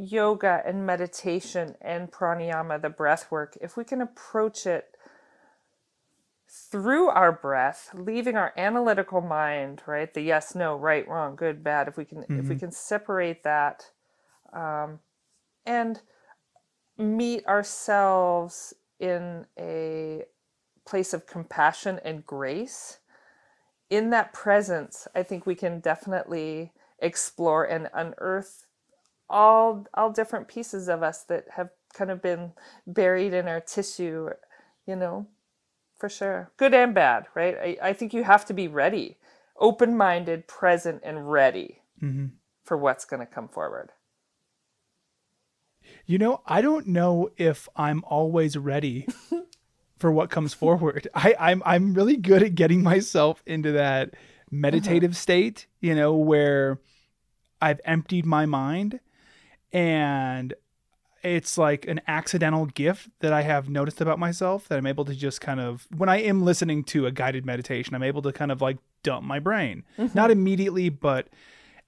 yoga and meditation and pranayama, the breath work, if we can approach it through our breath, leaving our analytical mind, right? The yes, no, right, wrong, good, bad. If we can, if we can separate that, um, and meet ourselves in a place of compassion and grace, in that presence, I think we can definitely explore and unearth all all different pieces of us that have kind of been buried in our tissue, you know, for sure. Good and bad, right? I, I think you have to be ready, open minded, present, and ready Mm-hmm. for what's going to come forward. You know, I don't know if I'm always ready for what comes forward. I, I'm I'm really good at getting myself into that meditative state, you know, where I've emptied my mind and it's like an accidental gift that I have noticed about myself that I'm able to just kind of when I am listening to a guided meditation, I'm able to kind of like dump my brain. Mm-hmm. Not immediately, but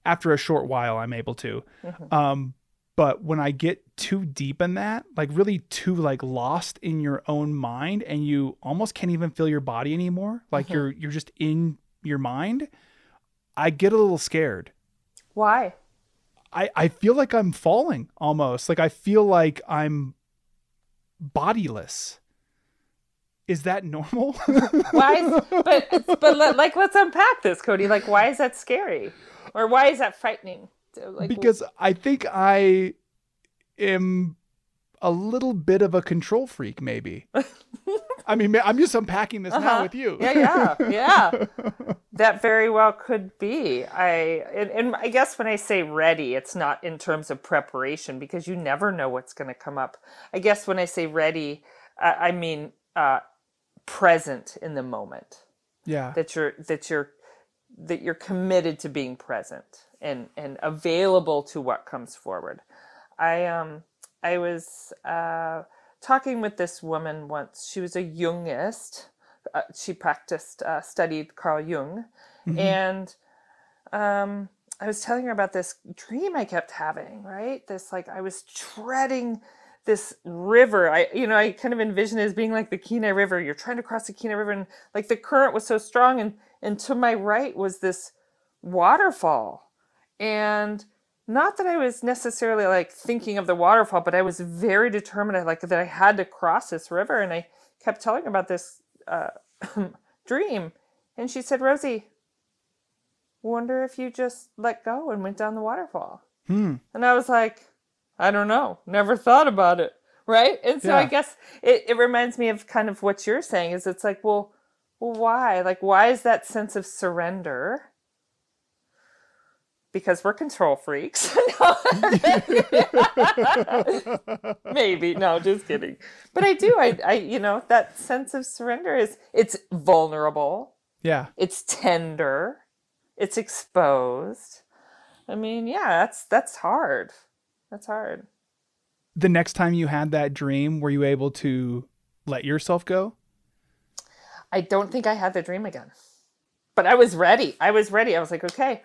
after a short while I'm able to. Mm-hmm. Um But when I get too deep in that, like really too like lost in your own mind and you almost can't even feel your body anymore, like mm-hmm. you're you're just in your mind, I get a little scared. Why? I, I feel like I'm falling almost. Like I feel like I'm bodiless. Is that normal? Why? Is, but but let- like let's unpack this, Cody. Like, why is that scary, or why is that frightening? Like, because I think I am a little bit of a control freak, maybe. I mean, I'm just unpacking this now with you. Uh-huh. yeah, yeah, yeah. that very well could be. I and, and I guess when I say ready, it's not in terms of preparation because you never know what's going to come up. I guess when I say ready, I, I mean uh, present in the moment. yeah. That you're that you're that you're committed to being present and and available to what comes forward. I um I was uh, talking with this woman once. She was a Jungist. Uh, she practiced uh, studied Carl Jung, and um, I was telling her about this dream I kept having. Right, this like I was treading this river. I you know I kind of envision it as being like the Kenai River. You're trying to cross the Kenai River, and like the current was so strong, and and to my right was this waterfall, and not that I was necessarily like thinking of the waterfall, but I was very determined. Like that I had to cross this river, and I kept telling her about this uh, dream, and she said, "Rosey, wonder if you just let go and went down the waterfall." Hmm. And I was like, "I don't know, never thought about it." Right, and so I guess it, it reminds me of kind of what you're saying. Is it's like, well, well, why? Like, why is that sense of surrender? Because we're control freaks. Maybe no, just kidding. But I do. I, I, you know, that sense of surrender is it's vulnerable, Yeah. it's tender, it's exposed. I mean, yeah, that's that's hard. That's hard. The next time you had that dream, were you able to let yourself go? I don't think I had the dream again, but I was ready. I was ready. I was like, okay,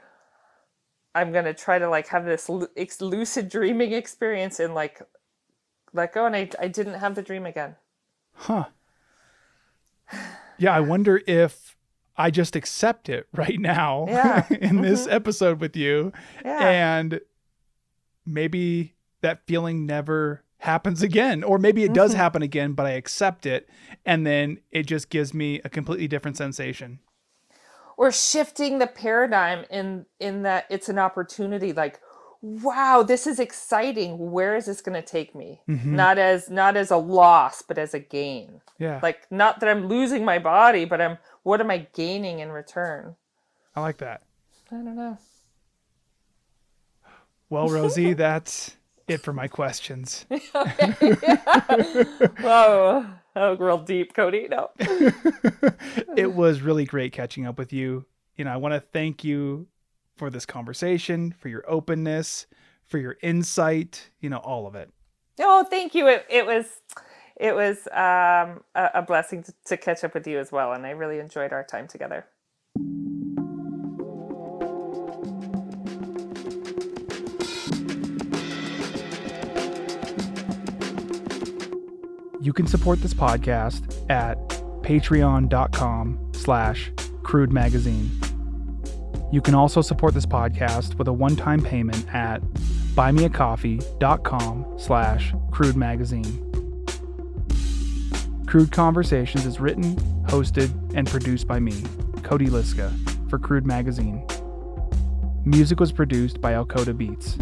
I'm gonna try to like have this lucid dreaming experience and like let go. And I, I didn't have the dream again. Huh. Yeah, I wonder if I just accept it right now Yeah. in this mm-hmm. episode with you Yeah. and maybe that feeling never happens again or maybe it does mm-hmm. happen again but I accept it and then it just gives me a completely different sensation. Or shifting the paradigm in in that it's an opportunity like wow this is exciting. Where is this going to take me? Mm-hmm. Not as not as a loss but as a gain. Yeah. like not that i'm losing my body but i'm what am i gaining in return? I like that. i don't know. Well, Rosey, that's it for my questions. whoa oh real deep cody no it was really great catching up with you. You know, I want to thank you for this conversation, for your openness, for your insight, you know, all of it. oh thank you it, it was it was um, a, a blessing to, to catch up with you as well and i really enjoyed our time together You can support this podcast at patreon.com slash crude magazine. You can also support this podcast with a one-time payment at buymeacoffee.com slash crude magazine. Crude Conversations is written, hosted, and produced by me, Cody Liska, for Crude Magazine. Music was produced by Alcoda Beats.